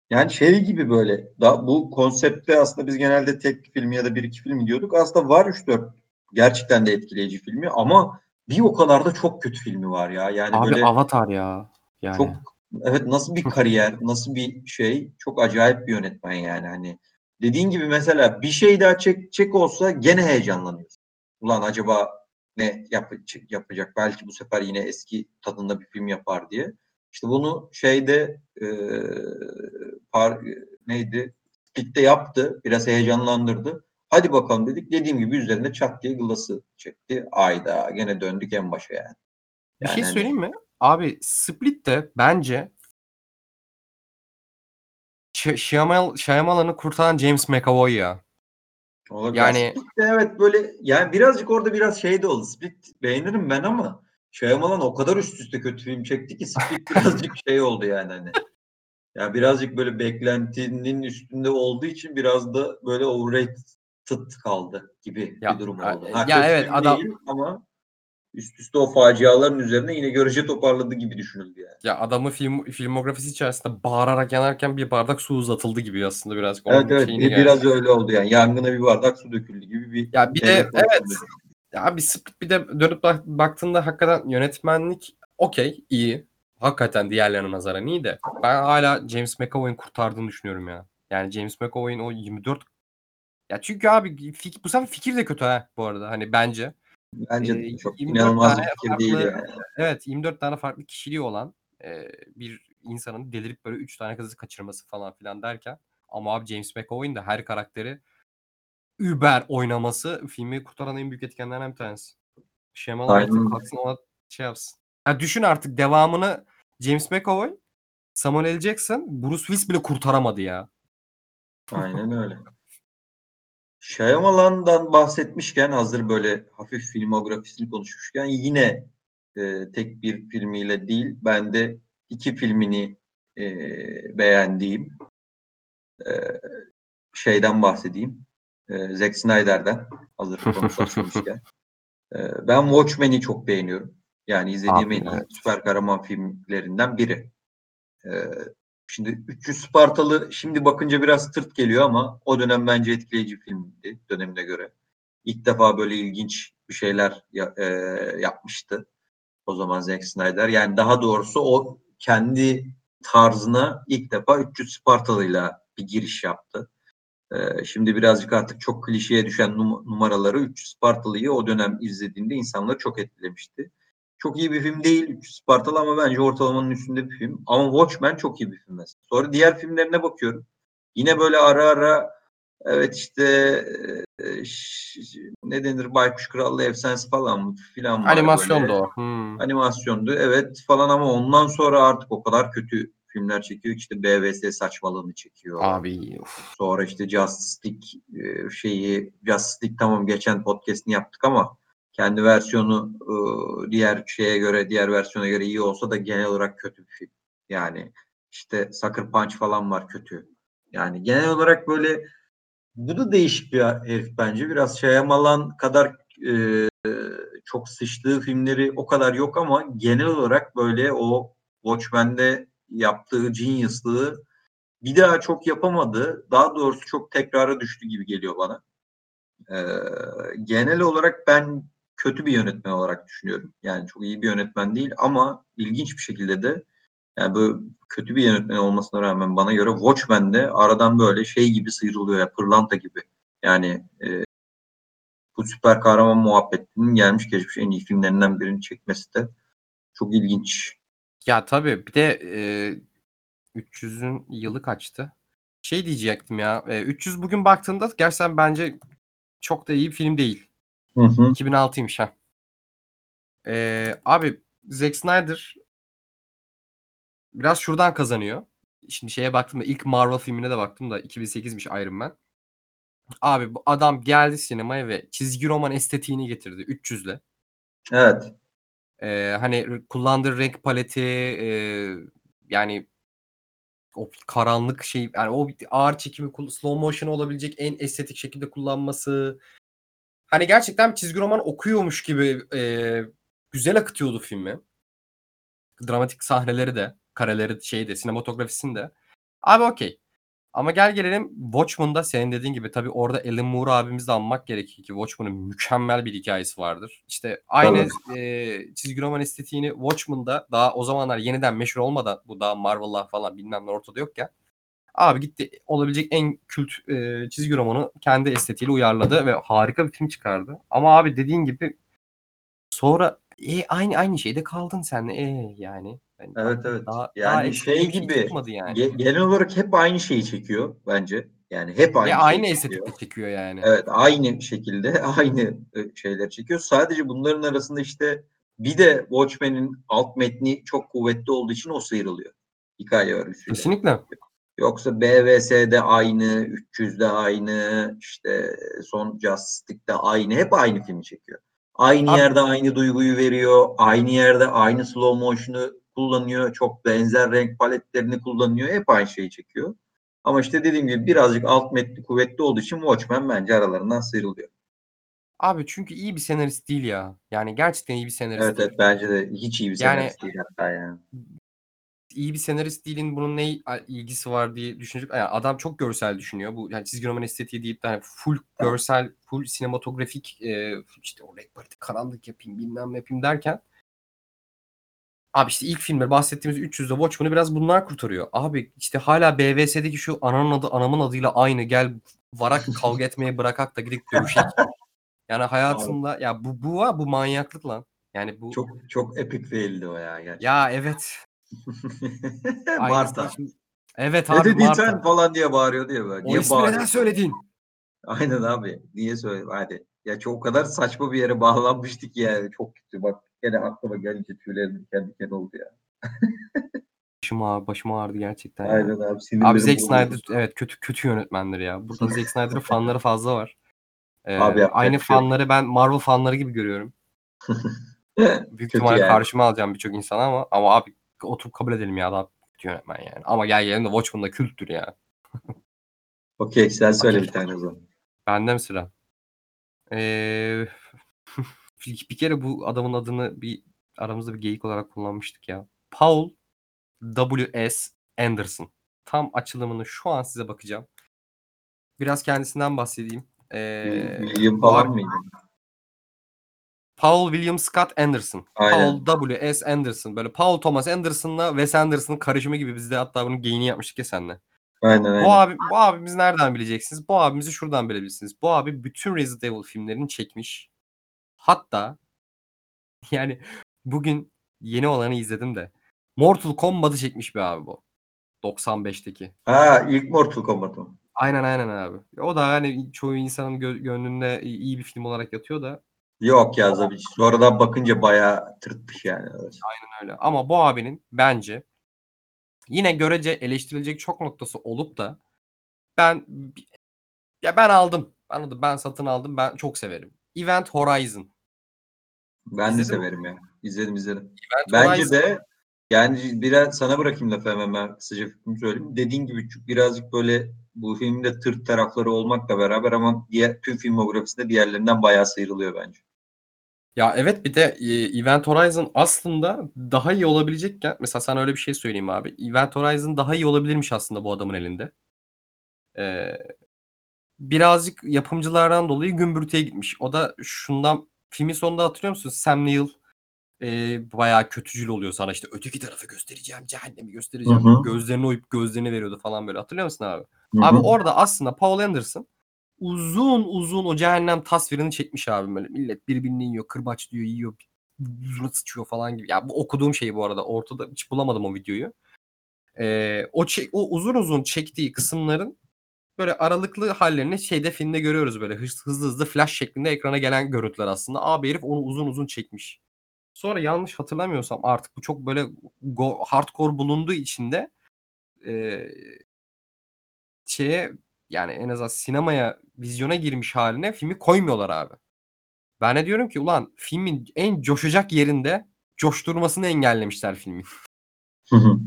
Yani şey gibi böyle da bu konseptte aslında biz genelde tek film ya da bir iki film diyorduk. Aslında var 3-4 gerçekten de etkileyici filmi ama bir o kadar da çok kötü filmi var ya. Yani Abi böyle Avatar ya. Yani. çok evet nasıl bir kariyer, nasıl bir şey çok acayip bir yönetmen yani hani. Dediğin gibi mesela bir şey daha çek, çek olsa gene heyecanlanıyorsun. Ulan acaba ne yap, yapacak? Belki bu sefer yine eski tadında bir film yapar diye. İşte bunu şeyde e, par, neydi? Split'te yaptı. Biraz heyecanlandırdı. Hadi bakalım dedik. Dediğim gibi üzerinde çat diye Glass'ı çekti. Ayda gene döndük en başa yani. Bir Yani şey hani- söyleyeyim mi? Abi Split de bence Shyamalan, Shyamalan'ı kurtaran James McAvoy ya. Olabilir. Yani- Split de evet böyle yani birazcık orada biraz şey de oldu. Split beğenirim ben ama Shyamalan o kadar üst üste kötü film çekti ki Split birazcık şey oldu yani hani. Ya birazcık böyle beklentinin üstünde olduğu için biraz da böyle overrated kaldı gibi Ya, bir durum oldu. ya kötü evet, adam- ama üst üste o faciaların üzerine yine görece toparladı gibi düşünüldü yani. Ya adamı film filmografisi içerisinde bağırarak yanarken bir bardak su uzatıldı gibi aslında birazcık. Evet evet bir- biraz öyle oldu yani. Yangına bir bardak su döküldü gibi bir Ya bir de evet pozisyonu. Ya abi Split bir de dönüp bak- baktığında hakikaten yönetmenlik okey iyi. Hakikaten diğerlerine nazaran iyi de ben hala James McAvoy'un kurtardığını düşünüyorum ya. Yani James McAvoy'un o 24 ya çünkü abi fik- bu sefer fikir de kötü ha bu arada hani bence. Bence Ee, çok 24 inanılmaz bir fikir değil farklı- yani. Evet 24 tane farklı kişiliği olan e, bir insanın delirip böyle 3 tane kızı kaçırması falan filan derken ama abi James McAvoy'un da her karakteri über oynaması filmi kurtaran en büyük etkenlerden bir tanesi. Aynen. artık kalksın ona şey yapsın. Ya düşün artık devamını James McAvoy, Samuel L. Jackson, Bruce Willis bile kurtaramadı ya. Aynen öyle. Shyamalan'dan bahsetmişken hazır böyle hafif filmografisini konuşmuşken yine e, tek bir filmiyle değil ben de iki filmini e, beğendiğim e, şeyden bahsedeyim. E, Zack Snyder'den hazır konusu açılmışken. E, ben Watchmen'i çok beğeniyorum. Yani izlediğim Abi, en iyi evet. süper kahraman filmlerinden biri. E, Şimdi 300 Spartalı şimdi bakınca biraz tırt geliyor ama o dönem bence etkileyici filmdi dönemine göre. İlk defa böyle ilginç bir şeyler ya- e, yapmıştı o zaman Zack Snyder. Yani daha doğrusu o kendi tarzına ilk defa 300 Spartalı'yla bir giriş yaptı. E, şimdi birazcık artık çok klişeye düşen num- numaraları 300 Spartalı'yı o dönem izlediğinde insanları çok etkilemişti. Çok iyi bir film değil 300 Spartalı ama bence ortalamanın üstünde bir film. Ama Watchmen çok iyi bir film mesela. Sonra diğer filmlerine bakıyorum. Yine böyle ara ara evet işte e, ş- ne denir Baykuş Krallığı Efsanesi falan filan Animasyon da o. Hmm. Animasyondu evet falan ama ondan sonra artık o kadar kötü filmler çekiyor ki işte BVS saçmalığını çekiyor. Abi uf. Sonra işte Justice League e, şeyi Justice League tamam geçen podcast'ini yaptık ama kendi versiyonu ıı, diğer şeye göre, diğer versiyona göre iyi olsa da genel olarak kötü bir film. Yani işte Sucker Punch falan var kötü. Yani genel olarak böyle bu da değişik bir herif bence. Biraz Shyamalan kadar e, çok sıçtığı filmleri o kadar yok ama genel olarak böyle o Watchmen'de yaptığı genius'lığı bir daha çok yapamadı. Daha doğrusu çok tekrara düştü gibi geliyor bana. Ee, genel olarak ben kötü bir yönetmen olarak düşünüyorum. Yani çok iyi bir yönetmen değil ama ilginç bir şekilde de yani böyle kötü bir yönetmen olmasına rağmen bana göre Watchmen'de aradan böyle şey gibi sıyrılıyor ya pırlanta gibi. Yani e, bu süper kahraman muhabbetinin gelmiş geçmiş en iyi filmlerinden birini çekmesi de çok ilginç. Ya tabii bir de e, 300'ün yılı kaçtı? Şey diyecektim ya. E, 300 bugün baktığında gerçekten bence çok da iyi bir film değil. Hı hı. 2006'ymış ha. E, abi Zack Snyder biraz şuradan kazanıyor. Şimdi şeye baktım da ilk Marvel filmine de baktım da 2008'miş Iron Man. Abi bu adam geldi sinemaya ve çizgi roman estetiğini getirdi 300'le. Evet. Ee, hani kullandığı renk paleti e, yani o karanlık şey yani o ağır çekimi slow motion olabilecek en estetik şekilde kullanması hani gerçekten çizgi roman okuyormuş gibi e, güzel akıtıyordu filmi. Dramatik sahneleri de, kareleri şeyde, sinematografisinde. Abi okey. Ama gel gelelim Watchmen'da senin dediğin gibi tabii orada Alan Moore abimizi de anmak gerekir ki Watchmen'ın mükemmel bir hikayesi vardır. İşte aynı e, çizgi roman estetiğini Watchmen'da daha o zamanlar yeniden meşhur olmadan bu daha Marvel'lar falan bilmem ne ortada yokken abi gitti olabilecek en kült e, çizgi romanı kendi estetiğiyle uyarladı ve harika bir film çıkardı. Ama abi dediğin gibi sonra e, aynı aynı şeyde kaldın sen e yani. Yani evet evet. Daha, yani daha şey gibi yani. Ge- genel olarak hep aynı şeyi çekiyor bence. Yani hep aynı. Ve aynı estetikte çekiyor yani. Evet aynı şekilde aynı e, şeyler çekiyor. Sadece bunların arasında işte bir de Watchmen'in alt metni çok kuvvetli olduğu için o sıyrılıyor. Hikaye örgüsüyle. Kesinlikle. Yoksa BVS'de aynı, 300'de aynı, işte son Justice'de aynı. Hep aynı filmi çekiyor. Aynı Abi, yerde aynı duyguyu veriyor. Aynı yerde aynı slow motion'u kullanıyor. Çok benzer renk paletlerini kullanıyor. Hep aynı şeyi çekiyor. Ama işte dediğim gibi birazcık alt metni kuvvetli olduğu için Watchmen bence aralarından sıyrılıyor. Abi çünkü iyi bir senarist değil ya. Yani gerçekten iyi bir senarist Evet değil. evet bence de hiç iyi bir senarist yani, değil hatta yani. İyi bir senarist değilin bunun ne ilgisi var diye düşünecek. Yani adam çok görsel düşünüyor. Bu yani çizgi roman estetiği deyip de hani full görsel, full sinematografik e, işte o renk paleti karanlık yapayım bilmem ne yapayım derken Abi işte ilk filmde bahsettiğimiz 300'de Watchmen'ı biraz bunlar kurtarıyor. Abi işte hala BVS'deki şu ananın adı anamın adıyla aynı gel varak kavga etmeye bırakak da gidip dövüşek. Yani hayatımda ya bu bu var bu manyaklık lan. Yani bu çok çok epik değildi o ya gerçekten. Ya evet. Marta. Evet abi ne Marta. falan diye bağırıyordu ya böyle. O niye ismi neden söyledin? Aynen abi. Niye söyledin? Hadi. Ya çok o kadar saçma bir yere bağlanmıştık yani. Çok kötü. Bak Gene aklıma gelince tüylerim diken diken oldu ya. Başım ağrı, başım ağrıdı gerçekten ya. Aynen abi. Abi Zack Snyder evet kötü kötü yönetmendir ya. Burada Zack Snyder'ın fanları fazla var. Ee, abi aynı şey fanları ben Marvel fanları gibi görüyorum. Büyük ihtimalle yani. karşıma alacağım birçok insan ama ama abi oturup kabul edelim ya da kötü yönetmen yani. Ama gel gelelim de Watchmen'da kültür ya. Okey sen söyle okay. bir tane o zaman. Bende mi sıra? Ee, bir kere bu adamın adını bir aramızda bir geyik olarak kullanmıştık ya. Paul W.S. Anderson. Tam açılımını şu an size bakacağım. Biraz kendisinden bahsedeyim. Ee, William falan mıydı? Paul William Scott Anderson. Aynen. Paul W. S. Anderson. Böyle Paul Thomas Anderson'la Wes Anderson'ın karışımı gibi biz de hatta bunun geyini yapmıştık ya seninle. Aynen, aynen. Bu abi bu abimiz nereden bileceksiniz? Bu abimizi şuradan bilebilirsiniz. Bu abi bütün Resident Evil filmlerini çekmiş. Hatta yani bugün yeni olanı izledim de Mortal Kombat'ı çekmiş bir abi bu. 95'teki. Ha ilk Mortal Kombat mı? Aynen aynen abi. O da hani çoğu insanın gö- gönlünde iyi bir film olarak yatıyor da. Yok ya tabii. Sonradan bakınca bayağı tırtmış yani. Aynen öyle. Ama bu abinin bence yine görece eleştirilecek çok noktası olup da ben ya ben aldım. Anladım. Ben satın aldım. Ben çok severim. Event Horizon. Ben de severim ya. İzledim izledim. Event Bence de yani biraz sana bırakayım lafı hemen ben kısaca fikrimi söyleyeyim. Dediğin gibi birazcık böyle bu filmin de tırt tarafları olmakla beraber ama diğer tüm filmografisinde diğerlerinden bayağı sıyrılıyor bence. Ya evet bir de e, Event Horizon aslında daha iyi olabilecekken mesela sana öyle bir şey söyleyeyim abi. Event Horizon daha iyi olabilirmiş aslında bu adamın elinde. Ee, birazcık yapımcılardan dolayı gümbürtüye gitmiş. O da şundan filmin sonunda hatırlıyor musun? Sam Neill e, bayağı kötücül oluyor sana işte öteki tarafı göstereceğim, cehennemi göstereceğim. Hı hı. Gözlerini oyup gözlerini veriyordu falan böyle. Hatırlıyor musun abi? Hı Abi orada aslında Paul Anderson uzun uzun o cehennem tasvirini çekmiş abi böyle. Millet birbirini yiyor, kırbaç diyor, yiyor, yüzüne sıçıyor falan gibi. Ya bu okuduğum şey bu arada. Ortada hiç bulamadım o videoyu. Ee, o, çek- o uzun uzun çektiği kısımların böyle aralıklı hallerini şeyde filmde görüyoruz böyle hız- hızlı hızlı flash şeklinde ekrana gelen görüntüler aslında. Abi herif onu uzun uzun çekmiş. Sonra yanlış hatırlamıyorsam artık bu çok böyle go- hardcore bulunduğu için de e, şeye yani en azından sinemaya vizyona girmiş haline filmi koymuyorlar abi. Ben de diyorum ki ulan filmin en coşacak yerinde coşturmasını engellemişler filmin. Hı hı.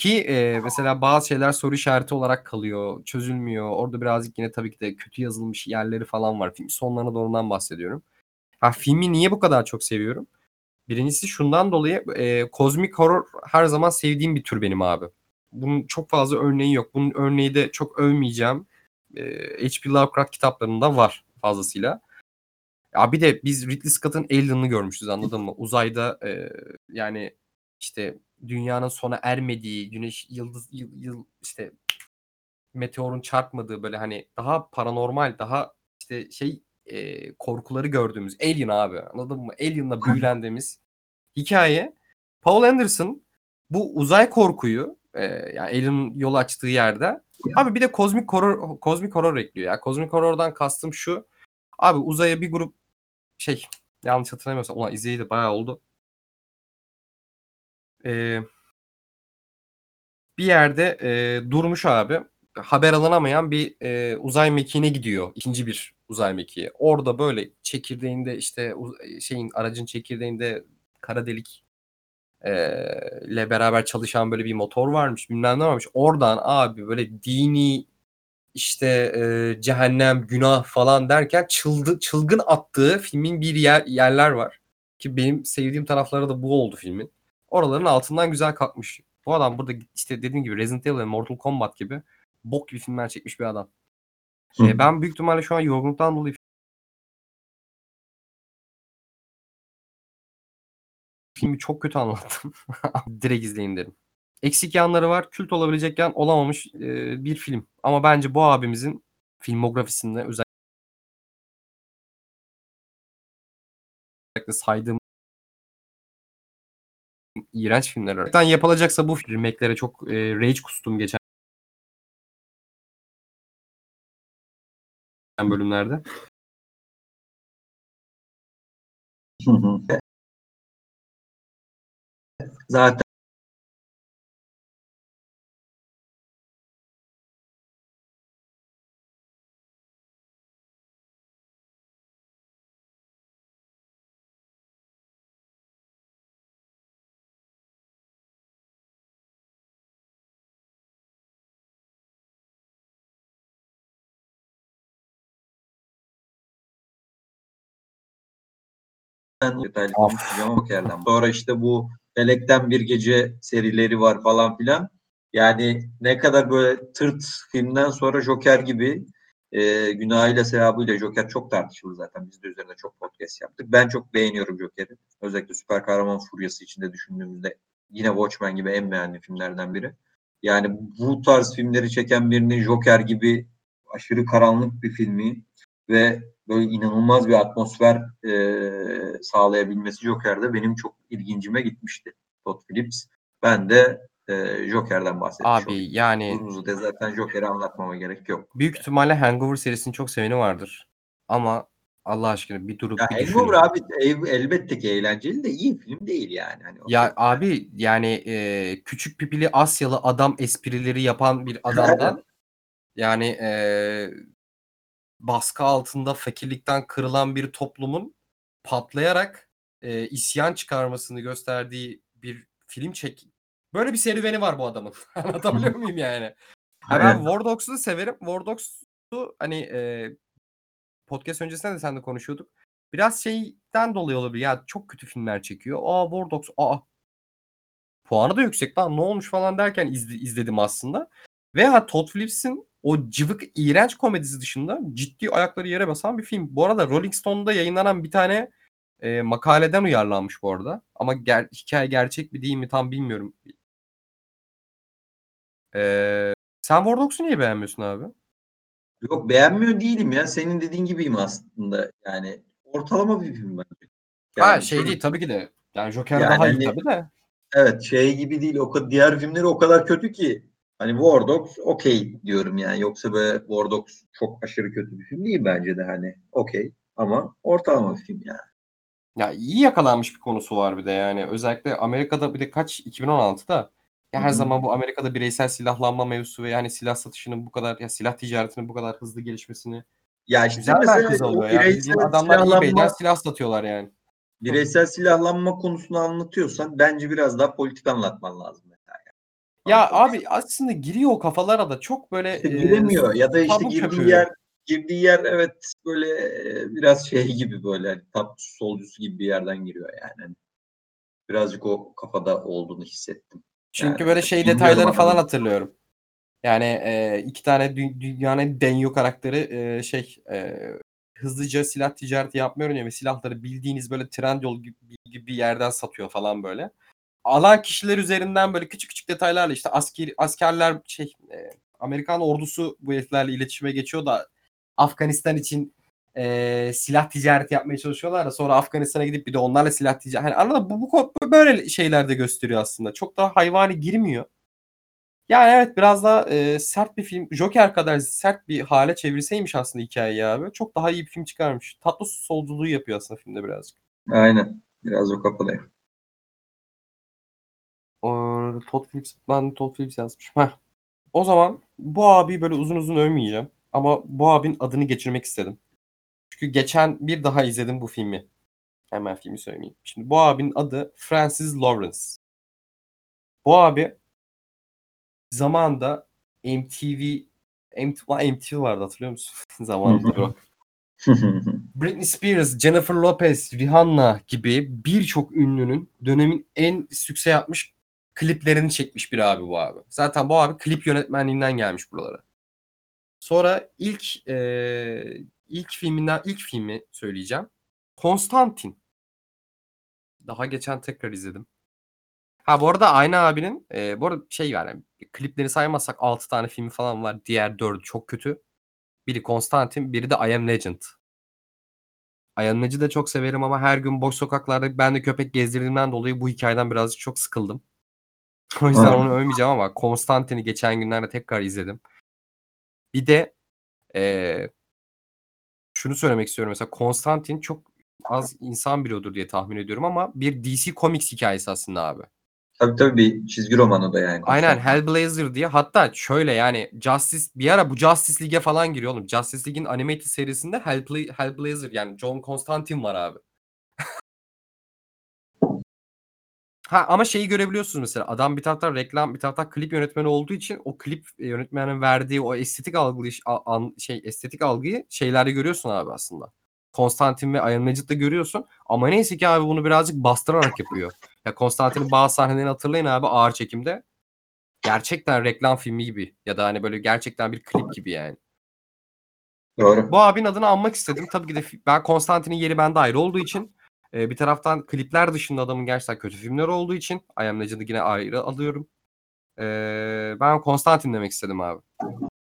Ki e, mesela bazı şeyler soru işareti olarak kalıyor, çözülmüyor. Orada birazcık yine tabii ki de kötü yazılmış yerleri falan var. Film sonlarına doğrudan bahsediyorum. Ha filmi niye bu kadar çok seviyorum? Birincisi şundan dolayı e, kozmik horror her zaman sevdiğim bir tür benim abi. Bunun çok fazla örneği yok. Bunun örneği de çok övmeyeceğim. E, H.P. Lovecraft kitaplarında var fazlasıyla. Ya bir de biz Ridley Scott'ın Alien'ını görmüşüz anladın mı? Uzayda e, yani işte dünyanın sona ermediği, güneş yıldız yıl, yıl işte meteorun çarpmadığı böyle hani daha paranormal, daha işte şey e, korkuları gördüğümüz Alien abi. Anladın mı? Alien'la büyülendiğimiz hikaye. Paul Anderson bu uzay korkuyu e, yani Alien'ın yol açtığı yerde abi bir de kozmik horror kozmik horror ekliyor ya. Kozmik horror'dan kastım şu. Abi uzaya bir grup şey yanlış hatırlamıyorsam ulan izleyeli bayağı oldu. Ee, bir yerde e, durmuş abi. Haber alınamayan bir e, uzay mekiğine gidiyor. İkinci bir uzay mekiği. Orada böyle çekirdeğinde işte şeyin aracın çekirdeğinde kara delik e, ile beraber çalışan böyle bir motor varmış. Bilmem ne varmış. Oradan abi böyle dini işte e, cehennem, günah falan derken çıldı, çılgın attığı filmin bir yer, yerler var. Ki benim sevdiğim tarafları da bu oldu filmin. Oraların altından güzel kalkmış. Bu adam burada işte dediğim gibi Resident Evil ve Mortal Kombat gibi bok gibi filmler çekmiş bir adam. Hı. E, ben büyük ihtimalle şu an yorgunluktan dolayı filmi çok kötü anlattım. Direkt izleyin derim. Eksik yanları var. Kült olabilecek yan olamamış e, bir film. Ama bence bu abimizin filmografisinde özellikle saydığım iğrenç filmler arasında yapılacaksa bu remake'lere çok e, rage kustum geçen bölümlerde. Zaten ben detaylı konuşacağım ama yerden. Sonra işte bu Felekten Bir Gece serileri var falan filan. Yani ne kadar böyle tırt filmden sonra Joker gibi e, günahıyla sevabıyla Joker çok tartışılır zaten. Biz de üzerine çok podcast yaptık. Ben çok beğeniyorum Joker'i. Özellikle süper kahraman furyası içinde düşündüğümüzde yine Watchmen gibi en beğendiğim filmlerden biri. Yani bu tarz filmleri çeken birinin Joker gibi aşırı karanlık bir filmi ve böyle inanılmaz bir atmosfer e, sağlayabilmesi Joker'de benim çok ilgincime gitmişti Todd Phillips. Ben de e, Joker'den bahsetmiş Abi olayım. yani Uzun da zaten Joker'i anlatmama gerek yok. büyük ihtimalle Hangover serisinin çok seveni vardır. Ama Allah aşkına bir durup Ya bir. Hangover abi elbette ki eğlenceli de iyi film değil yani. Hani Ya abi yani e, küçük pipili Asyalı adam esprileri yapan bir adamdan yani e, baskı altında fakirlikten kırılan bir toplumun patlayarak e, isyan çıkarmasını gösterdiği bir film çek. Böyle bir serüveni var bu adamın. Anlatabiliyor muyum yani? Ha, ben Evet. War Dogs'u severim. War Dogs'u hani e, podcast öncesinde de seninle konuşuyorduk. Biraz şeyden dolayı olabilir. Ya çok kötü filmler çekiyor. Aa War Dogs. Aa puanı da yüksek lan ne olmuş falan derken izle- izledim aslında. Ve ha Todd Phillips'in o cıvık iğrenç komedisi dışında ciddi ayakları yere basan bir film. Bu arada Rolling Stone'da yayınlanan bir tane e, makaleden uyarlanmış bu arada. Ama ger- hikaye gerçek mi değil mi tam bilmiyorum. E, sen War Dogs'u niye beğenmiyorsun abi? Yok beğenmiyor değilim ya. Senin dediğin gibiyim aslında. Yani ortalama bir film bence. ha Yani şey değil tabii ki de. Yani Joker Yani daha iyi hani- tabii de. Evet şey gibi değil. O kadar, diğer filmleri o kadar kötü ki. Hani War Dogs okey diyorum yani. Yoksa böyle War Dogs çok aşırı kötü bir film değil bence de hani. Okey. Ama ortalama bir film yani. Ya iyi yakalanmış bir konusu var bir de yani. Özellikle Amerika'da bir de kaç 2016'da ya her zaman bu Amerika'da bireysel silahlanma mevzusu ve yani silah satışının bu kadar ya silah ticaretinin bu kadar hızlı gelişmesini Ya işte güzel merkez alıyor ya. bireysel adamlar silahlanma, eBay'den silah satıyorlar yani. bireysel silahlanma konusunu anlatıyorsan bence biraz daha politik anlatman lazım. Ya abi aslında giriyor o kafalara da çok böyle İşte giremiyor ya da işte tabu girdiği köpüğü. yer girdiği yer evet böyle e, biraz şey gibi böyle hani tap solcusu gibi bir yerden giriyor yani. Hani birazcık o kafada olduğunu hissettim. Çünkü Yani böyle şey bilmiyorum detayları falan hatırlıyorum. Yani e, iki tane dü- dünyanın en denyo karakteri e, şey e, hızlıca silah ticareti yapmıyor ya ve silahları bildiğiniz böyle Trendyol gibi, gibi bir yerden satıyor falan böyle. Alan kişiler üzerinden böyle küçük küçük detaylarla işte asker askerler şey e, Amerikan ordusu bu heriflerle iletişime geçiyor da Afganistan için e, silah ticareti yapmaya çalışıyorlar da sonra Afganistan'a gidip bir de onlarla silah ticareti. Hani mı? Bu, bu ko- böyle şeyler de gösteriyor aslında. Çok daha hayvani girmiyor. Yani evet biraz daha e, sert bir film. Joker kadar sert bir hale çevirseymiş aslında hikayeyi abi. Çok daha iyi bir film çıkarmış. Tatlı solculuğu yapıyor aslında filmde birazcık. Aynen. Biraz o kafadayım. O, Todd Phillips, ben Todd Phillips yazmışım. Heh. O zaman bu abi böyle uzun uzun övmeyeceğim. Ama bu abinin adını geçirmek istedim. Çünkü geçen bir daha izledim bu filmi. Hemen filmi söyleyeyim. Şimdi bu abinin adı Francis Lawrence. Bu abi zamanında MTV MTV, MTV vardı hatırlıyor musun? zamanında. Britney Spears, Jennifer Lopez, Rihanna gibi birçok ünlünün dönemin en sükse yapmış kliplerini çekmiş bir abi bu abi. Zaten bu abi klip yönetmenliğinden gelmiş buralara. Sonra ilk e, ilk filminden ilk filmi söyleyeceğim. Konstantin. Daha geçen tekrar izledim. Ha bu arada aynı abinin e, bu arada şey yani klipleri saymazsak 6 tane filmi falan var. Diğer 4'ü çok kötü. Biri Konstantin, biri de I Am Legend. Am Legend'i de çok severim ama her gün boş sokaklarda ben de köpek gezdirdiğimden dolayı bu hikayeden birazcık çok sıkıldım. O yüzden onu övmeyeceğim ama Konstantin'i geçen günlerde tekrar izledim. Bir de eee, şunu söylemek istiyorum mesela Konstantin çok az insan biliyordur diye tahmin ediyorum ama bir DC Comics hikayesi aslında abi. tabii tabii bir çizgi romanı da yani. Aynen Hellblazer diye. Hatta şöyle yani Justice bir ara bu Justice League'e falan giriyor oğlum. Justice League'in animated serisinde Hellbla- Hellblazer yani John Constantine var abi. Ha ama şeyi görebiliyorsunuz mesela adam bir taraftan reklam bir taraftan klip yönetmeni olduğu için o klip yönetmenin verdiği o estetik algıyı an, şey estetik algıyı şeylerde görüyorsun abi aslında. Konstantin ve Iron Legit'te görüyorsun. Ama neyse ki abi bunu birazcık bastırarak yapıyor. Ya Konstantin'in bazı sahnelerini hatırlayın abi ağır çekimde. Gerçekten reklam filmi gibi ya da hani böyle gerçekten bir klip gibi yani. Doğru. Bu abinin adını anmak istedim. Tabii ki de ben Konstantin'in yeri bende ayrı olduğu için e, bir taraftan klipler dışında adamın gerçekten kötü filmleri olduğu için I Am Legend'ı yine ayrı alıyorum. E, ben Konstantin demek istedim abi.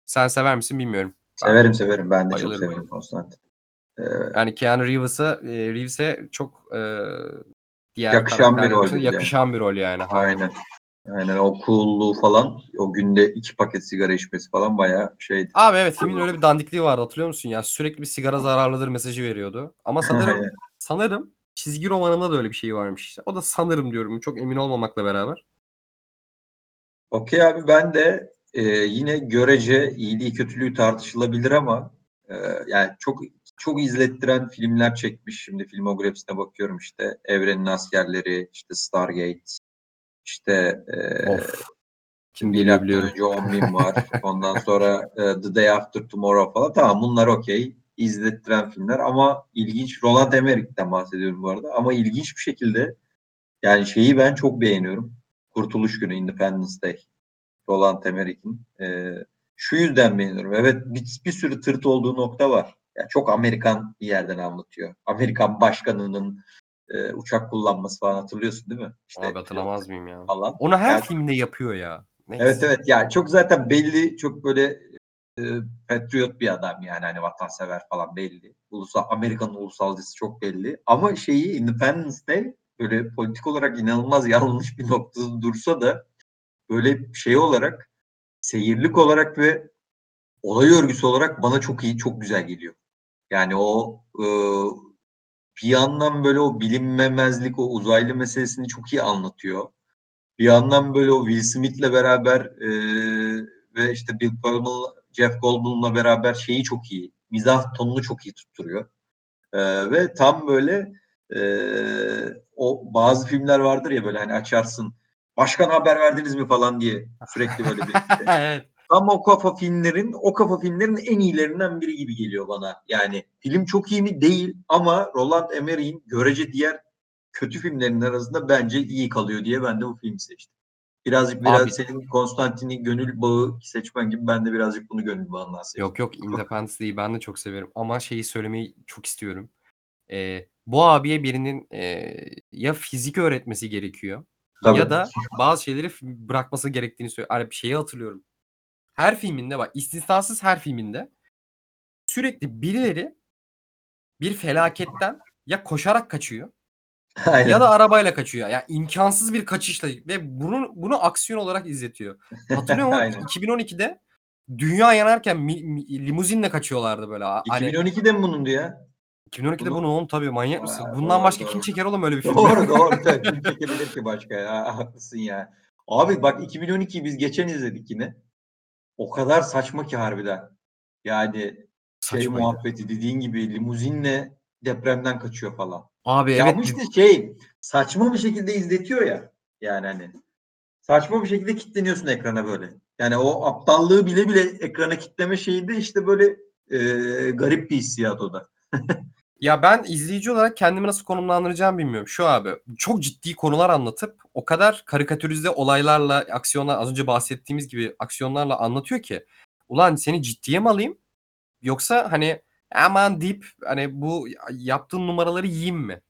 Sen sever misin bilmiyorum. Ben- Severim severim. Ben de çok Bayılırım. severim Konstantin. Ee, Yani Keanu Reeves'a e, Reeves'e çok e, diğer Yakışan bir rol yakışan bir rol yani. aynen. Aynen o cool'luğu falan o günde iki paket sigara içmesi falan bayağı şeydi. Abi evet filmin öyle bir dandikliği vardı hatırlıyor musun ya? Sürekli bir sigara zararlıdır mesajı veriyordu. Ama sanırım sanırım çizgi romanında da öyle bir şey varmış işte. O da sanırım diyorum çok emin olmamakla beraber. Okey abi ben de e, yine görece iyiliği kötülüğü tartışılabilir ama e, yani çok çok izlettiren filmler çekmiş. Şimdi filmografisine bakıyorum işte. Evrenin Askerleri, işte Stargate, işte e, Of. Kim milattan biliyor önce 10 bin var. Ondan sonra e, The Day After Tomorrow falan. Tamam bunlar okey. İzlettiren filmler ama ilginç. Roland Emmerich'ten bahsediyorum bu arada. Ama ilginç bir şekilde yani şeyi ben çok beğeniyorum. Kurtuluş Günü, Independence Day. Roland Emmerich'in. E, şu yüzden beğeniyorum. Evet bir, bir sürü tırt olduğu nokta var. Yani çok Amerikan bir yerden anlatıyor. Amerikan başkanının e, uçak kullanması falan hatırlıyorsun değil mi? İşte Abi hatırlamaz mıyım ya? falan. Onu her Yani- filmde yapıyor ya. Neyse. Evet evet yani çok zaten belli çok böyle e, patriot bir adam yani hani vatansever falan belli. Ulusal Amerikan ulusalcısı çok belli. Ama şeyi Independence Day böyle politik olarak inanılmaz yanlış bir noktada dursa da böyle şey olarak seyirlik olarak ve olay örgüsü olarak bana çok iyi çok güzel geliyor. Yani o e, bir yandan böyle o bilinmemezlik o uzaylı meselesini çok iyi anlatıyor. Bir yandan böyle o Will Smith'le beraber e, ve işte Bill Pullman, Jeff Goldblum'la beraber şeyi çok iyi. Mizah tonunu çok iyi tutturuyor. E, ve tam böyle e, o bazı filmler vardır ya böyle hani açarsın başkan haber verdiniz mi falan diye sürekli böyle bir evet. Ama o kafa filmlerin, o kafa filmlerin en iyilerinden biri gibi geliyor bana. Yani film çok iyi mi? Değil. Ama Roland Emmerich'in görece diğer kötü filmlerin arasında bence iyi kalıyor diye ben de bu filmi seçtim. Birazcık biraz Abi- senin Konstantin'i gönül bağı seçmen gibi ben de birazcık bunu gönül bağından seçtim. Yok yok Independence Day'i ben de çok severim. Ama şeyi söylemeyi çok istiyorum. Ee, bu abiye birinin e, ya fizik öğretmesi gerekiyor Tabii. ya da bazı şeyleri bırakması gerektiğini söylüyor. Bir şeyi hatırlıyorum. Her filminde bak istisnasız her filminde sürekli birileri bir felaketten ya koşarak kaçıyor Aynen. ya da arabayla kaçıyor. Yani imkansız bir kaçışla ve bunu bunu aksiyon olarak izletiyor. Hatırlıyor musun? Aynen. 2012'de dünya yanarken mi- mi- limuzinle kaçıyorlardı böyle. Hani 2012'de mi bunundu ya? 2012'de Bunu- oğlum tabii manyak mısın? Aa, Bundan doğru, başka doğru. kim çeker oğlum öyle bir film? Doğru doğru. Kim çekebilir ki başka ya? Haklısın ya. Abi bak 2012'yi biz geçen izledik yine. O kadar saçma ki harbiden. Yani şey Saçmaydı. muhabbeti dediğin gibi limuzinle depremden kaçıyor falan. Abi Ya evet işte şey saçma bir şekilde izletiyor ya. Yani hani saçma bir şekilde kilitleniyorsun ekrana böyle. Yani o aptallığı bile bile ekrana kitleme şeyi de işte böyle e, garip bir hissiyat o da. Ya ben izleyici olarak kendimi nasıl konumlandıracağımı bilmiyorum. Şu abi çok ciddi konular anlatıp o kadar karikatürize olaylarla, aksiyonlar az önce bahsettiğimiz gibi aksiyonlarla anlatıyor ki ulan seni ciddiye mi alayım? Yoksa hani aman deyip hani bu yaptığın numaraları yiyeyim mi?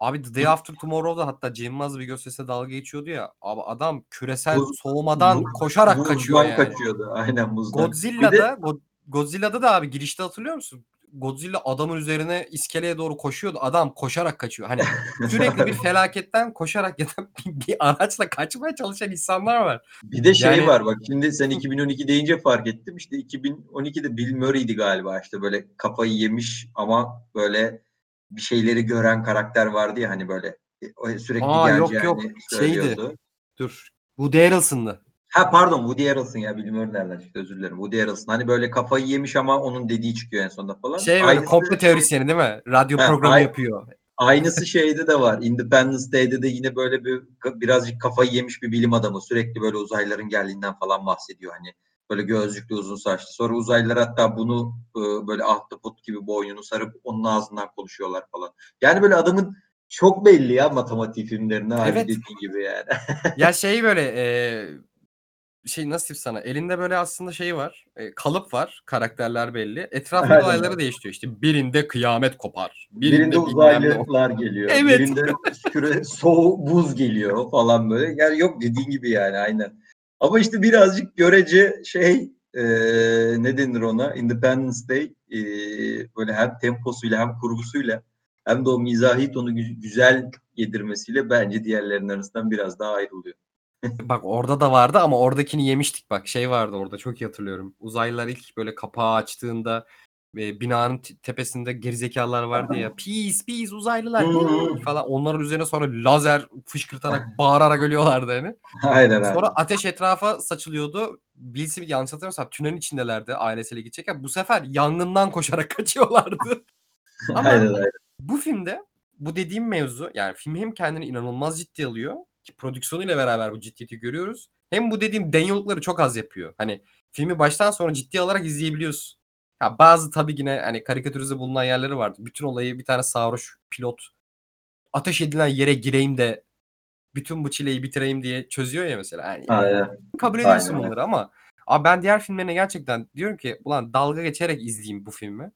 Abi The Day After Tomorrow'da hatta Cem Yılmaz'la bir gösterisinde dalga geçiyordu ya. Abi adam küresel Buz- soğumadan Bu- koşarak buzdan kaçıyor yani. kaçıyordu. Aynen buzdan. De- Godzilla'da Go- Godzilla'da da abi girişte hatırlıyor musun? Godzilla adamın üzerine iskeleye doğru koşuyordu. Adam koşarak kaçıyor. Hani sürekli bir felaketten koşarak ya da bir, bir araçla kaçmaya çalışan insanlar var. Bir de şey Yani- var bak şimdi sen 2012 deyince fark ettim işte 2012'de Bill Murray'di galiba işte böyle kafayı yemiş ama böyle bir şeyleri gören karakter vardı ya hani böyle e, sürekli Aa, yok, geleceğini yok. söylüyordu. Dur. Woody Harrelson'dı. Ha pardon Woody Harrelson ya Murray nereden çıktı özür dilerim. Woody Harrelson hani böyle kafayı yemiş ama onun dediği çıkıyor en sonunda falan. Şey böyle Aynısı- komplo teorisyeni değil mi? Radyo Ha, programı ay- yapıyor. Aynısı şeyde de var. Independence Day'de de yine böyle bir birazcık kafayı yemiş bir bilim adamı. Sürekli böyle uzaylıların geldiğinden falan bahsediyor. Hani böyle gözlüklü uzun saçlı. Sonra uzaylılar hatta bunu e, böyle ahtapot gibi boynunu sarıp onun ağzından konuşuyorlar falan. Yani böyle adamın çok belli ya matematik filmlerinde abi Evet. dediğin gibi yani. ya şey böyle e, şey nasıl sana elinde böyle aslında şey var e, kalıp var karakterler belli etrafında Aynen. olayları değiştiriyor işte birinde kıyamet kopar birinde, Birinde uzaylılar geliyor. Evet. Birinde küre soğuk buz geliyor falan böyle. Yani yok dediğin gibi yani aynen. Ama işte birazcık görece şey e, ne denir ona Independence Day e, böyle hem temposuyla hem kurgusuyla hem de o mizahi tonu gü- güzel yedirmesiyle bence diğerlerinin arasından biraz daha ayrılıyor. Bak orada da vardı ama oradakini yemiştik bak şey vardı orada çok iyi hatırlıyorum. Uzaylılar ilk böyle kapağı açtığında e, binanın tepesinde gerizekalılar vardı ya. Peace peace uzaylılar falan. Onların üzerine sonra lazer fışkırtarak bağırarak ölüyorlardı hani. Aynen abi. Sonra ateş etrafa saçılıyordu. Bill Smith yanlış hatırlamıyorsam tünelin içindelerdi ailesiyle gidecekken. Bu sefer yangından koşarak kaçıyorlardı. Ama Aynen aynen. bu filmde bu dediğim mevzu yani film hem kendini inanılmaz ciddi alıyor prodüksiyonuyla beraber bu ciddiyeti görüyoruz. Hem bu dediğim denyolukları çok az yapıyor. Hani filmi baştan sona ciddi alarak izleyebiliyorsun. Ya bazı tabii yine hani karikatürize bulunan yerleri vardı. Bütün olayı bir tane sarhoş pilot ateş edilen yere gireyim de bütün bu çileyi bitireyim diye çözüyor ya mesela. Yani Aynen. kabul ediyorsun Aynen. bunları ama abi ben diğer filmlerine gerçekten diyorum ki ulan dalga geçerek izleyeyim bu filmi.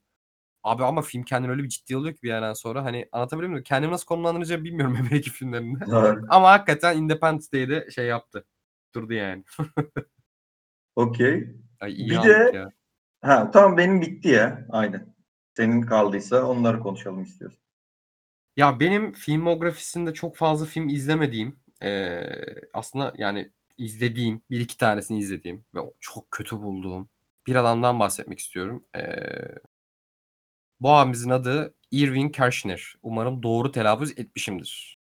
Abi ama film kendini öyle bir ciddi alıyor ki bir yerden sonra hani anlatabiliyor muyum? Kendimi nasıl konumlandıracağımı bilmiyorum Emre'deki filmlerinde. Ama hakikaten Independence Day'de şey yaptı. Durdu yani. Okey. Bir de- ya. Ha tamam benim bitti ya. Aynen. Senin kaldıysa onları konuşalım istiyoruz. Ya benim filmografisinde çok fazla film izlemediğim eee, aslında yani izlediğim bir iki tanesini izlediğim ve çok kötü bulduğum bir adamdan bahsetmek istiyorum. Eee, bu abimizin adı Irving Kershner. Umarım doğru telaffuz etmişimdir.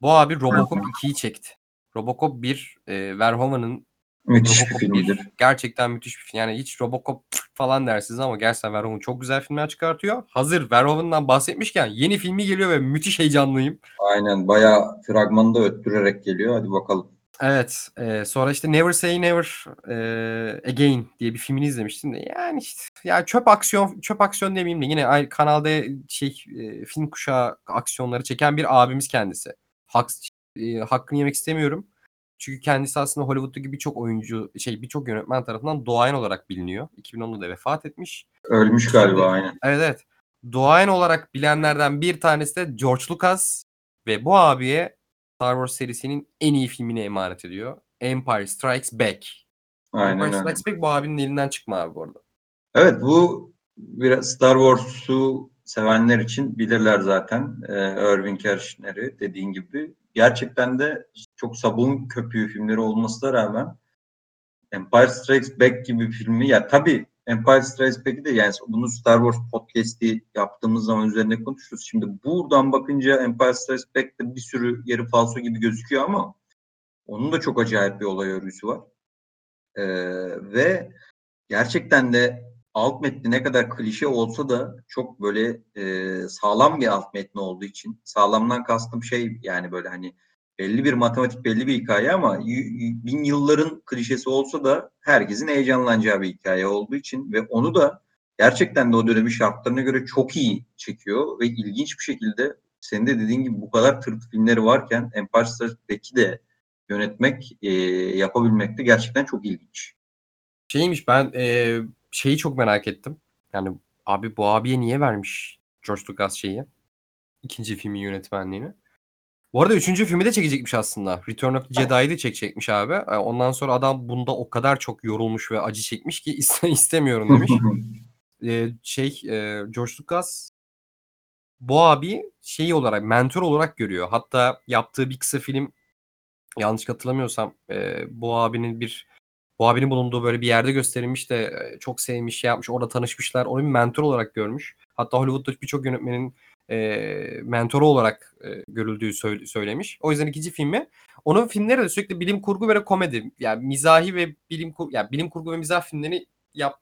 Bu abi Robocop 2'yi çekti. Robocop 1 eee Verhoeven'ın Müthiş bir Robocop filmidir. 1 gerçekten müthiş bir film. Yani hiç Robocop falan dersiniz ama gerçekten Verhoeven çok güzel filmler çıkartıyor. Hazır Verhoeven'dan bahsetmişken yeni filmi geliyor ve müthiş heyecanlıyım. Aynen bayağı fragmanı da öttürerek geliyor. Hadi bakalım. Evet. e, sonra işte Never Say Never e, Again diye bir filmini izlemiştim de. Yani işte ya çöp aksiyon çöp aksiyon demeyeyim de yine kanalda şey e, film kuşağı aksiyonları çeken bir abimiz kendisi. Hak, e, hakkını yemek istemiyorum. Çünkü kendisi aslında Hollywood'daki birçok oyuncu şey birçok yönetmen tarafından doğayan olarak biliniyor. 2010'da da vefat etmiş. Ölmüş galiba aynen. Evet evet. Doğayan olarak bilenlerden bir tanesi de George Lucas ve bu abiye Star Wars serisinin en iyi filmini emanet ediyor. Empire Strikes Back. Aynen Empire öyle. Strikes Back bu abinin elinden çıkma abi bu arada. Evet bu biraz Star Wars'u sevenler için bilirler zaten. Ee, Irving Kershner'i dediğin gibi. Gerçekten de çok sabun köpüğü filmleri olmasına rağmen Empire Strikes Back gibi filmi ya tabii Empire Strikes Back'i de yani bunu Star Wars podcast'i yaptığımız zaman üzerine konuşuruz. Şimdi buradan bakınca Empire Strikes Back'te bir sürü yeri falso gibi gözüküyor ama onun da çok acayip bir olay örgüsü var. Ee, ve gerçekten de alt metni ne kadar klişe olsa da çok böyle e, sağlam bir alt metni olduğu için sağlamdan kastım şey yani böyle hani belli bir matematik belli bir hikaye ama bin yılların klişesi olsa da herkesin heyecanlanacağı bir hikaye olduğu için ve onu da gerçekten de o dönemin şartlarına göre çok iyi çekiyor ve ilginç bir şekilde senin de dediğin gibi bu kadar tırt filmleri varken Empire Back'i de yönetmek, e, yapabilmek de gerçekten çok ilginç. Şeymiş ben e, şeyi çok merak ettim. Yani abi bu abiye niye vermiş George Lucas şeyi? İkinci filmin yönetmenliğini. Bu arada üçüncü filmi de çekecekmiş aslında. Return of the Jedi'yi de çekecekmiş abi. E, Ondan sonra adam bunda o kadar çok yorulmuş ve acı çekmiş ki iste- istemiyorum demiş. e, şey e, George Lucas bu abi şey olarak mentor olarak görüyor. Hatta yaptığı bir kısa film yanlış hatırlamıyorsam e, bu abinin bir bu abinin bulunduğu böyle bir yerde gösterilmiş de e, çok sevmiş şey yapmış orada tanışmışlar onu bir mentor olarak görmüş. Hatta Hollywood'da birçok yönetmenin e, mentoru olarak e, görüldüğü söyle- söylemiş. O yüzden ikinci filmi onun filmleri de sürekli bilim kurgu ve komedi yani mizahi ve bilim kurgu yani bilim kurgu ve mizah filmlerini yap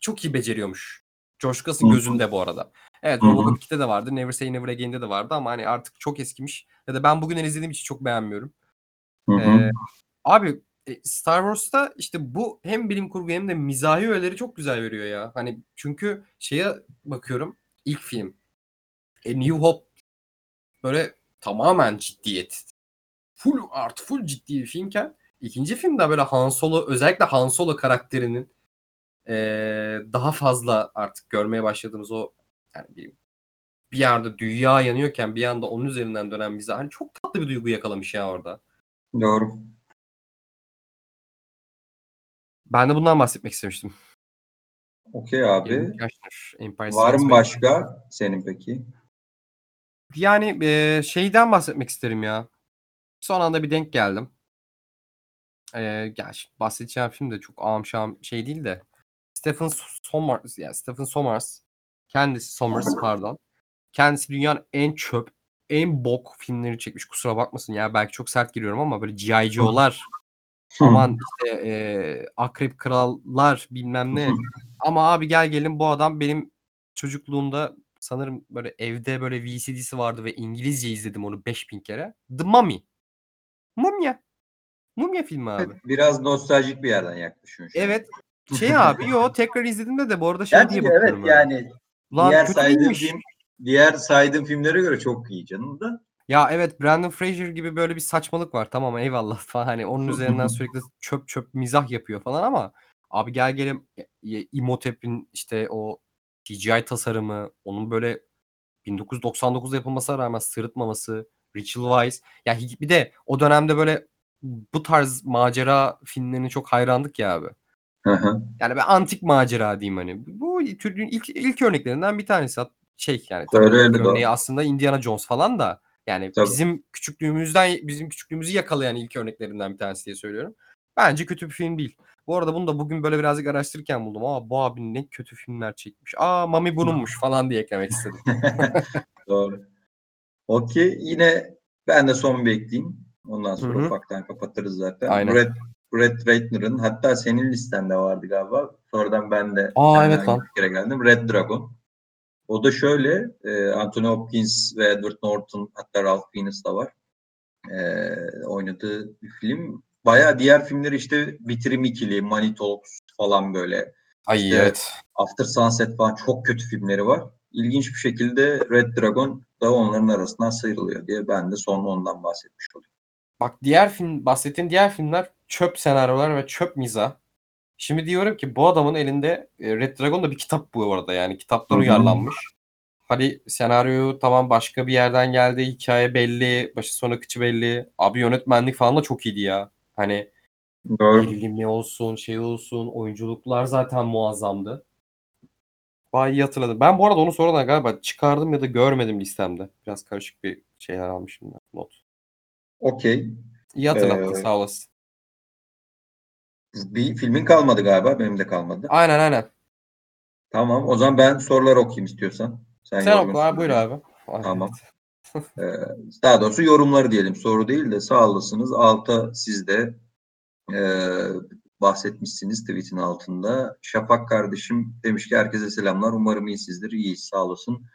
çok iyi beceriyormuş. George Lucas'ın gözünde bu arada. Evet. Robocop 2'de de vardı. Never Say Never Again'de de vardı ama hani artık çok eskimiş. Ya da ben bugünden izlediğim için çok beğenmiyorum. Hı hı. Ee, abi e, Star Wars'ta işte bu hem bilim kurgu hem de mizahi öğeleri çok güzel veriyor ya. Hani çünkü şeye bakıyorum ilk film A New Hope böyle tamamen ciddiyet. Full art, full ciddi bir filmken ikinci filmde böyle Han Solo özellikle Han Solo karakterinin eee, daha fazla artık görmeye başladığımız o yani bir, bir yerde dünya yanıyorken bir yanda onun üzerinden dönen bize hani çok tatlı bir duygu yakalamış ya orada. Doğru. Ben de bundan bahsetmek istemiştim. Okey abi. Empire Var mı başka senin peki? Yani eee, şeyden bahsetmek isterim ya. Son anda bir denk geldim. Ya şimdi bahsedeceğim film de çok ağam şam şey değil de Stephen Sommers yani Stephen Sommers kendisi Sommers pardon. Kendisi dünyanın en çöp, en bok filmleri çekmiş. Kusura bakmasın ya belki çok sert giriyorum ama böyle G.I. Joe'lar aman işte eee, Akrep Krallar bilmem ne. Ama abi gel gelin bu adam benim çocukluğumda sanırım böyle evde böyle VCD'si vardı ve İngilizce izledim onu 5000 kere. The Mummy. Mumya. Mumya filmi abi. Biraz nostaljik bir yerden yaklaşıyorsun. Evet. Şey abi yo tekrar izlediğimde de bu arada şey Gerçi diye bakıyorum. evet böyle. yani Lan diğer saydığım film diğer saydığım filmlere göre çok iyi canım da. Ya evet Brandon Fraser gibi böyle bir saçmalık var. Tamam eyvallah falan. Hani onun üzerinden sürekli çöp çöp mizah yapıyor falan ama abi gel gelelim e, e, Imhotep'in işte o CGI tasarımı, onun böyle 1999'da yapılmasına rağmen sırıtmaması, Rachel Weisz. Ya hi- bir de o dönemde böyle bu tarz macera filmlerine çok hayrandık ya abi. Hı hı. Yani ben antik macera diyeyim hani. Bu türün ilk ilk örneklerinden bir tanesi. Şey yani Öyle örneği aslında Indiana Jones falan da yani Tabii. bizim küçüklüğümüzden bizim küçüklüğümüzü yakalayan ilk örneklerinden bir tanesi diye söylüyorum. Bence kötü bir film değil. Bu arada bunu da bugün böyle birazcık araştırırken buldum. Aa bu abi ne kötü filmler çekmiş. Aa Mami bununmuş falan diye eklemek istedim. Doğru. Okey. Yine ben de son bir ekleyeyim. Ondan sonra Hı hı. ufaktan kapatırız zaten. Aynen. Brad, Brad Ratner'ın hatta senin listende vardı galiba. Sonradan ben de Aa, evet lan. bir kere geldim. Red Dragon. O da şöyle e, Anthony Hopkins ve Edward Norton hatta Ralph Fiennes da var. E, oynadığı bir film. Bayağı diğer filmleri işte Bitirim İkili, Money Talks falan böyle. Ay İşte- evet. After Sunset falan çok kötü filmleri var. İlginç bir şekilde Red Dragon da onların arasından sıyrılıyor diye ben de sonra ondan bahsetmiş olayım. Bak diğer film bahsettiğin diğer filmler çöp senaryolar ve çöp mizah. Şimdi diyorum ki bu adamın elinde e, Red Dragon da bir kitap bu arada yani kitaptan uyarlanmış. Hani senaryo tamam başka bir yerden geldi, hikaye belli, başı sonu kıçı belli. Abi yönetmenlik falan da çok iyiydi ya. Hani Doğru. gerilimi olsun, şey olsun, oyunculuklar zaten muazzamdı. Vay iyi hatırladım. Ben bu arada onu sonradan galiba çıkardım ya da görmedim listemde. Biraz karışık bir şeyler almışım ben. Not. Okey. İyi hatırlattın Ee, sağ olasın. Bir filmin kalmadı galiba. Benim de kalmadı. Aynen aynen. Tamam. O zaman ben soruları okuyayım istiyorsan. Sen, Sen oku abi buyur abi. Tamam. Ee, daha doğrusu yorumları diyelim. Soru değil de sağ olasınız. Alta siz de ee, bahsetmişsiniz tweetin altında. Şafak kardeşim demiş ki herkese selamlar. Umarım iyisizdir. İyiyiz sağ olasın.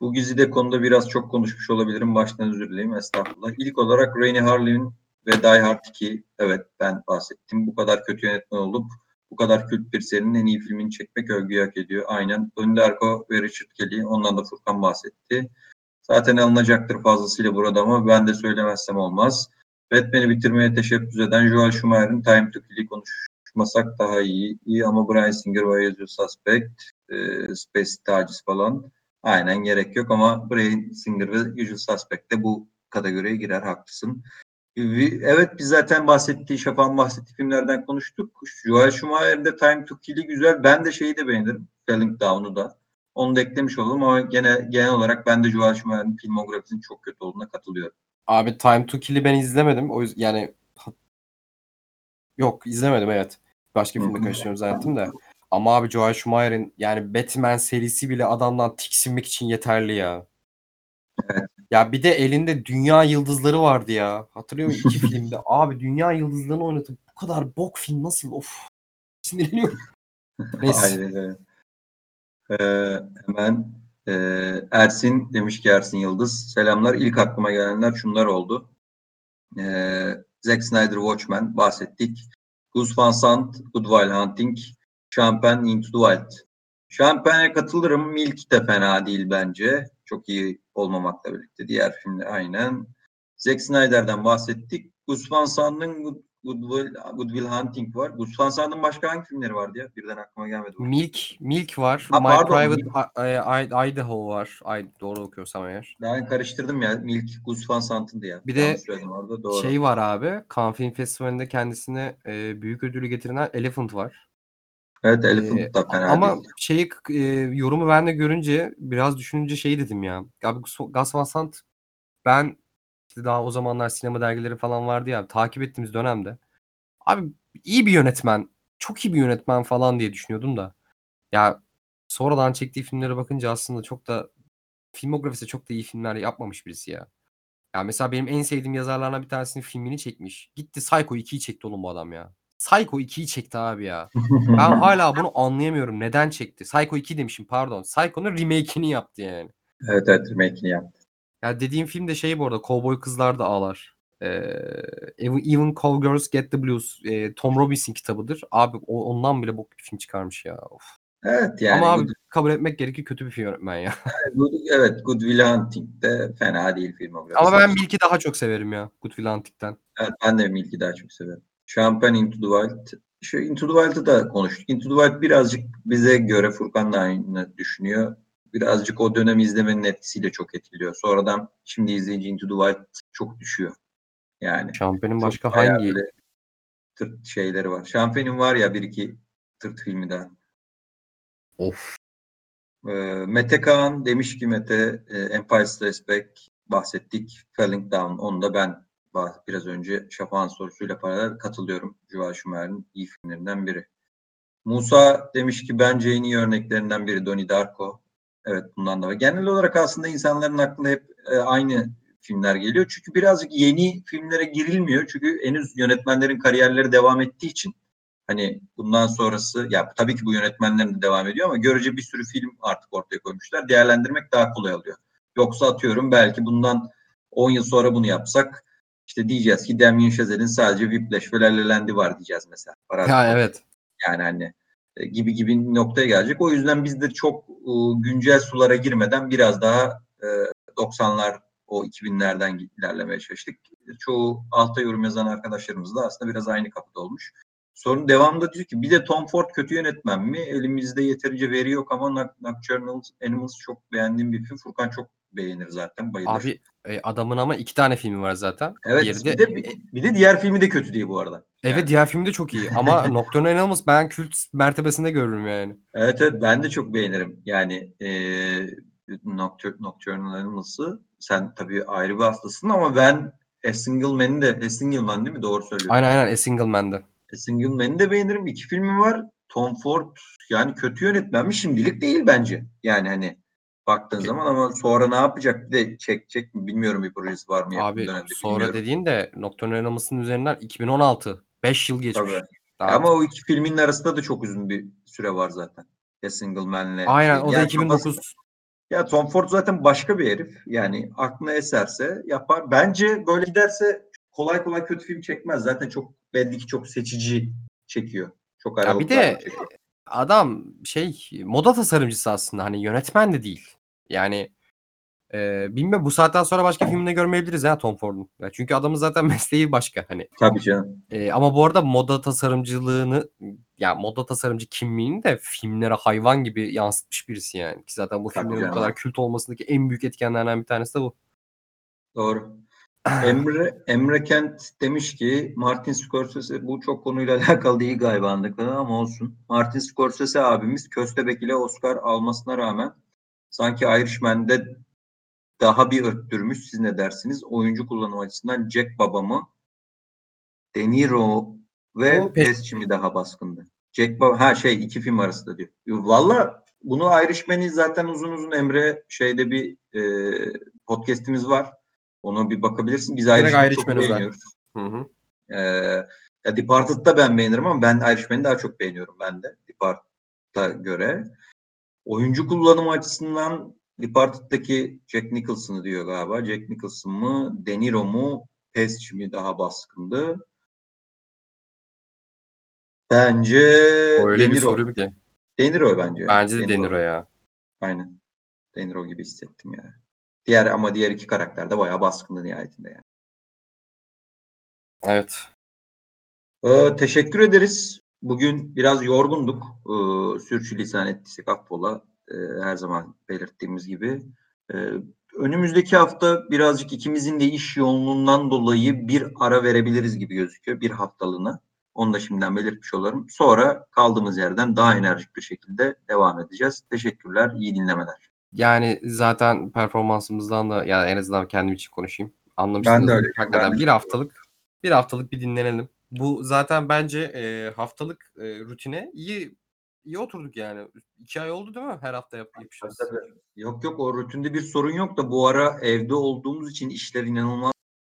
Bu Güzide konuda biraz çok konuşmuş olabilirim. Baştan özür dileyim. Estağfurullah. İlk olarak Rainy Harlin ve Die Hard 2. Evet ben bahsettim. Bu kadar kötü yönetmen olup bu kadar kült bir serinin en iyi filmini çekmek övgüyü hak ediyor. Aynen. Önde Arko ve Richard Kelly. Ondan da Furkan bahsetti. Zaten alınacaktır fazlasıyla burada ama ben de söylemezsem olmaz. Batman'i bitirmeye teşebbüs eden Joel Schumacher'ın Time to Kill'i konuşmasak daha iyi. İyi ama Bryan Singer ve yazıyor Suspect, e, Space taciz falan. Aynen gerek yok ama Bryan Singer ve Usual Suspect de bu kategoriye girer haklısın. Evet biz zaten bahsettiği, Şafak'ın bahsettiği filmlerden konuştuk. Joel Schumacher'in de Time to Kill'i güzel. Ben de şeyi de beğenirim. Falling Down'u da. Onu da eklemiş oldum ama gene genel olarak ben de Joel Schumacher'in filmografisinin çok kötü olduğuna katılıyorum. Abi Time to Kill'i ben izlemedim. O yüzden yani yok izlemedim evet. Başka bir filmde karıştırıyorum zannettim de. Ama abi Joel Schumacher'in yani Batman serisi bile adamdan tiksinmek için yeterli ya. Evet. Ya bir de elinde dünya yıldızları vardı ya. Hatırlıyor musun iki filmde? Abi dünya yıldızlarını oynatıp bu kadar bok film nasıl? Of. Sinirleniyorum. Neyse. Aynen öyle. Ee, hemen e, Ersin demiş ki Ersin Yıldız. Selamlar. İlk aklıma gelenler şunlar oldu. Ee, Zack Snyder Watchmen bahsettik. Gus Van Sant, Good Will Hunting, Champagne Into the Wild. Champagne'e katılırım. Milk de fena değil bence. Çok iyi olmamakla birlikte. Diğer filmler aynen. Zack Snyder'den bahsettik. Gus Van Sant'ın Good, Will, Good Will Hunting var. Gus Van Sant'ın başka hangi filmleri vardı ya? Birden aklıma gelmedi. bu. Milk, Milk var. Ha, My pardon, Private Milk. I- I- Idaho var. Ay, doğru okuyorsam eğer. Ben karıştırdım ya. Milk Gus Van Sant'ındı ya. Bir de orada. Doğru. Şey var abi. Cannes Film Festivali'nde kendisine e, büyük ödülü getiren Elephant var. evet Elephant Ee, da fena Ama değildi. şeyi e, yorumu ben de görünce biraz düşününce şey dedim ya. Abi Gus Van Sant ben işte daha o zamanlar sinema dergileri falan vardı ya takip ettiğimiz dönemde. Abi iyi bir yönetmen. Çok iyi bir yönetmen falan diye düşünüyordum da. Ya sonradan çektiği filmlere bakınca aslında çok da filmografisi çok da iyi filmler yapmamış birisi ya. Ya mesela benim en sevdiğim yazarlardan bir tanesinin filmini çekmiş. Gitti Psycho 2'yi çekti oğlum bu adam ya. Psycho 2'yi çekti abi ya. Ben hala bunu anlayamıyorum. Neden çekti? Psycho 2 demişim pardon. Psycho'nun remake'ini yaptı yani. evet evet remake'ini yaptı. Ya dediğim film de şey bu arada Cowboy Kızlar da Ağlar. Ee, Even, Even Cowgirls Get the Blues. Ee, Tom Robbins'in kitabıdır. Abi o, ondan bile bok bir film çıkarmış ya. Of. Evet yani Ama abi Good, kabul etmek gerekir kötü bir film yönetmen ya. Good, evet Good Will Hunting de fena değil filmografi. Ama ben Milk'i daha çok severim ya. Good Will Hunting'den. Evet, ben de Milk'i daha çok severim. Champagne Into the Wild. Şu Into the Wild'ı da konuştuk. Into the Wild birazcık bize göre Furkan da aynı düşünüyor. Birazcık o dönem izlemenin etkisiyle çok etkiliyor. Sonradan şimdi izleyince Into the Wild çok düşüyor. Yani Şampiyonun başka hangi? tırt şeyleri var. Champagne'in var ya bir iki tırt filmi daha. Of. Ee, Mete Kaan demiş ki Mete e, Empire Strikes Back bahsettik. Falling Down onu da ben biraz önce Şafak'ın sorusuyla paralel katılıyorum. Juval Schumacher'in iyi filmlerinden biri. Musa demiş ki bence en iyi örneklerinden biri Donnie Darko. Evet bundan da var. Genel olarak aslında insanların aklına hep e, aynı filmler geliyor. Çünkü birazcık yeni filmlere girilmiyor. Çünkü henüz yönetmenlerin kariyerleri devam ettiği için hani bundan sonrası ya tabii ki bu yönetmenlerin de devam ediyor ama görece bir sürü film artık ortaya koymuşlar. Değerlendirmek daha kolay oluyor. Yoksa atıyorum belki bundan 10 yıl sonra bunu yapsak işte diyeceğiz ki Damien Chazelle'in sadece Whiplash ve La La Land'i var diyeceğiz mesela. Ya artık. evet. Yani hani gibi gibi noktaya gelecek. O yüzden biz de çok e, güncel sulara girmeden biraz daha e, 90'lar o 2000'lerden ilerlemeye çalıştık. Çoğu alta yorum yazan arkadaşlarımız da aslında biraz aynı kapıda olmuş. Sorun devamında diyor ki bir de Tom Ford kötü yönetmen mi? Elimizde yeterince veri yok ama Noc- Nocturnal Animals çok beğendiğim bir film. Furkan çok beğenir zaten. Bayılır. Abi e, adamın ama iki tane filmi var zaten. evet Diğeri bir, de, de, bir de diğer filmi de kötü değil bu arada. evet yani. diğer film de çok iyi. Ama Nocturnal Animals ben kült mertebesinde görürüm yani. Evet evet ben de çok beğenirim. Yani e, Noctur- Nocturnal Animals'ı sen tabii ayrı bir hastasın ama ben A Single Man'i de A Single Man değil mi? Doğru söylüyorum. Aynen aynen A Single Man'de. A Single Man'i de beğenirim. İki filmi var. Tom Ford yani kötü yönetmen mi? Şimdilik değil bence. Yani hani baktığın zaman ama sonra ne yapacak? Bir de çekecek mi? Bilmiyorum bir projesi var mı? Abi dönemde, sonra bilmiyorum. dediğin de Nocturnal Animals'ın üzerinden 2016. 5 yıl geçmiş. Tabii. Daha- Ama o iki filmin arasında da çok uzun bir süre var zaten. A Single Man'le. Aynen şey. o da Yani 2009. Ya Tom Ford zaten başka bir herif. Yani aklına eserse yapar. Bence böyle giderse kolay kolay kötü film çekmez. Zaten çok belli ki çok seçici çekiyor. Çok Ya bir de çekiyor. adam şey moda tasarımcısı aslında hani yönetmen de değil. Yani e, bilmem bu saatten sonra başka filmde görmeyebiliriz ya Tom Ford'un. Ya çünkü adamın zaten mesleği başka hani. Tabii canım. E, ama bu arada moda tasarımcılığını ya moda tasarımcı kimliğini de filmlere hayvan gibi yansıtmış birisi yani. Ki zaten bu Tabii filmlerin bu canım. kadar kült olmasındaki en büyük etkenlerden bir tanesi de bu. Doğru. Emre Emre Kent demiş ki Martin Scorsese bu çok konuyla alakalı değil galiba anladıkları ama olsun. Martin Scorsese abimiz Köstebek ile Oscar almasına rağmen sanki Irishman'de daha bir öttürmüş. Siz ne dersiniz? Oyuncu kullanım açısından Jack Baba mı? De Niro ve Pesci mi daha baskındı? Jack Baba ha şey iki film arasında diyor. Valla bunu Irishman'i zaten uzun uzun Emre şeyde bir e, podcast'imiz var. Ona bir bakabilirsin. Biz Irishman'i çok beğeniyoruz. Hı hı. Ya Departed'da ben beğenirim ama ben Irishman'i daha çok beğeniyorum ben de Departed'a göre. Oyuncu kullanımı açısından Departed'daki Jack Nicholson'ı diyor galiba. Jack Nicholson mı, De Niro mu, Pesci mi daha baskındı? Bence Öyle De bir soru ki. De Niro bence. Bence de De. Niro ya. Aynen. De Niro gibi hissettim yani. Diğer ama diğer iki karakter de bayağı baskındı nihayetinde yani. Evet. Ee, teşekkür ederiz. Bugün biraz yorgunduk. Ee, sürçülisan ettiysek affola. Ee, her zaman belirttiğimiz gibi. Ee, önümüzdeki hafta birazcık ikimizin de iş yoğunluğundan dolayı bir ara verebiliriz gibi gözüküyor. Bir haftalığına. Onu da şimdiden belirtmiş olalım. Sonra kaldığımız yerden daha enerjik bir şekilde devam edeceğiz. Teşekkürler. iyi dinlemeler. Yani zaten performansımızdan da yani en azından kendim için konuşayım. Ben Anlamışsınız. de öyle. Hakikaten Ben de. bir haftalık bir haftalık bir dinlenelim. Bu zaten bence e, haftalık e, rutine iyi iyi oturduk yani. İki ay oldu değil mi? Her hafta yap, yapışımız. Yok yok o rutinde bir sorun yok da bu ara evde olduğumuz için işler inanılmaz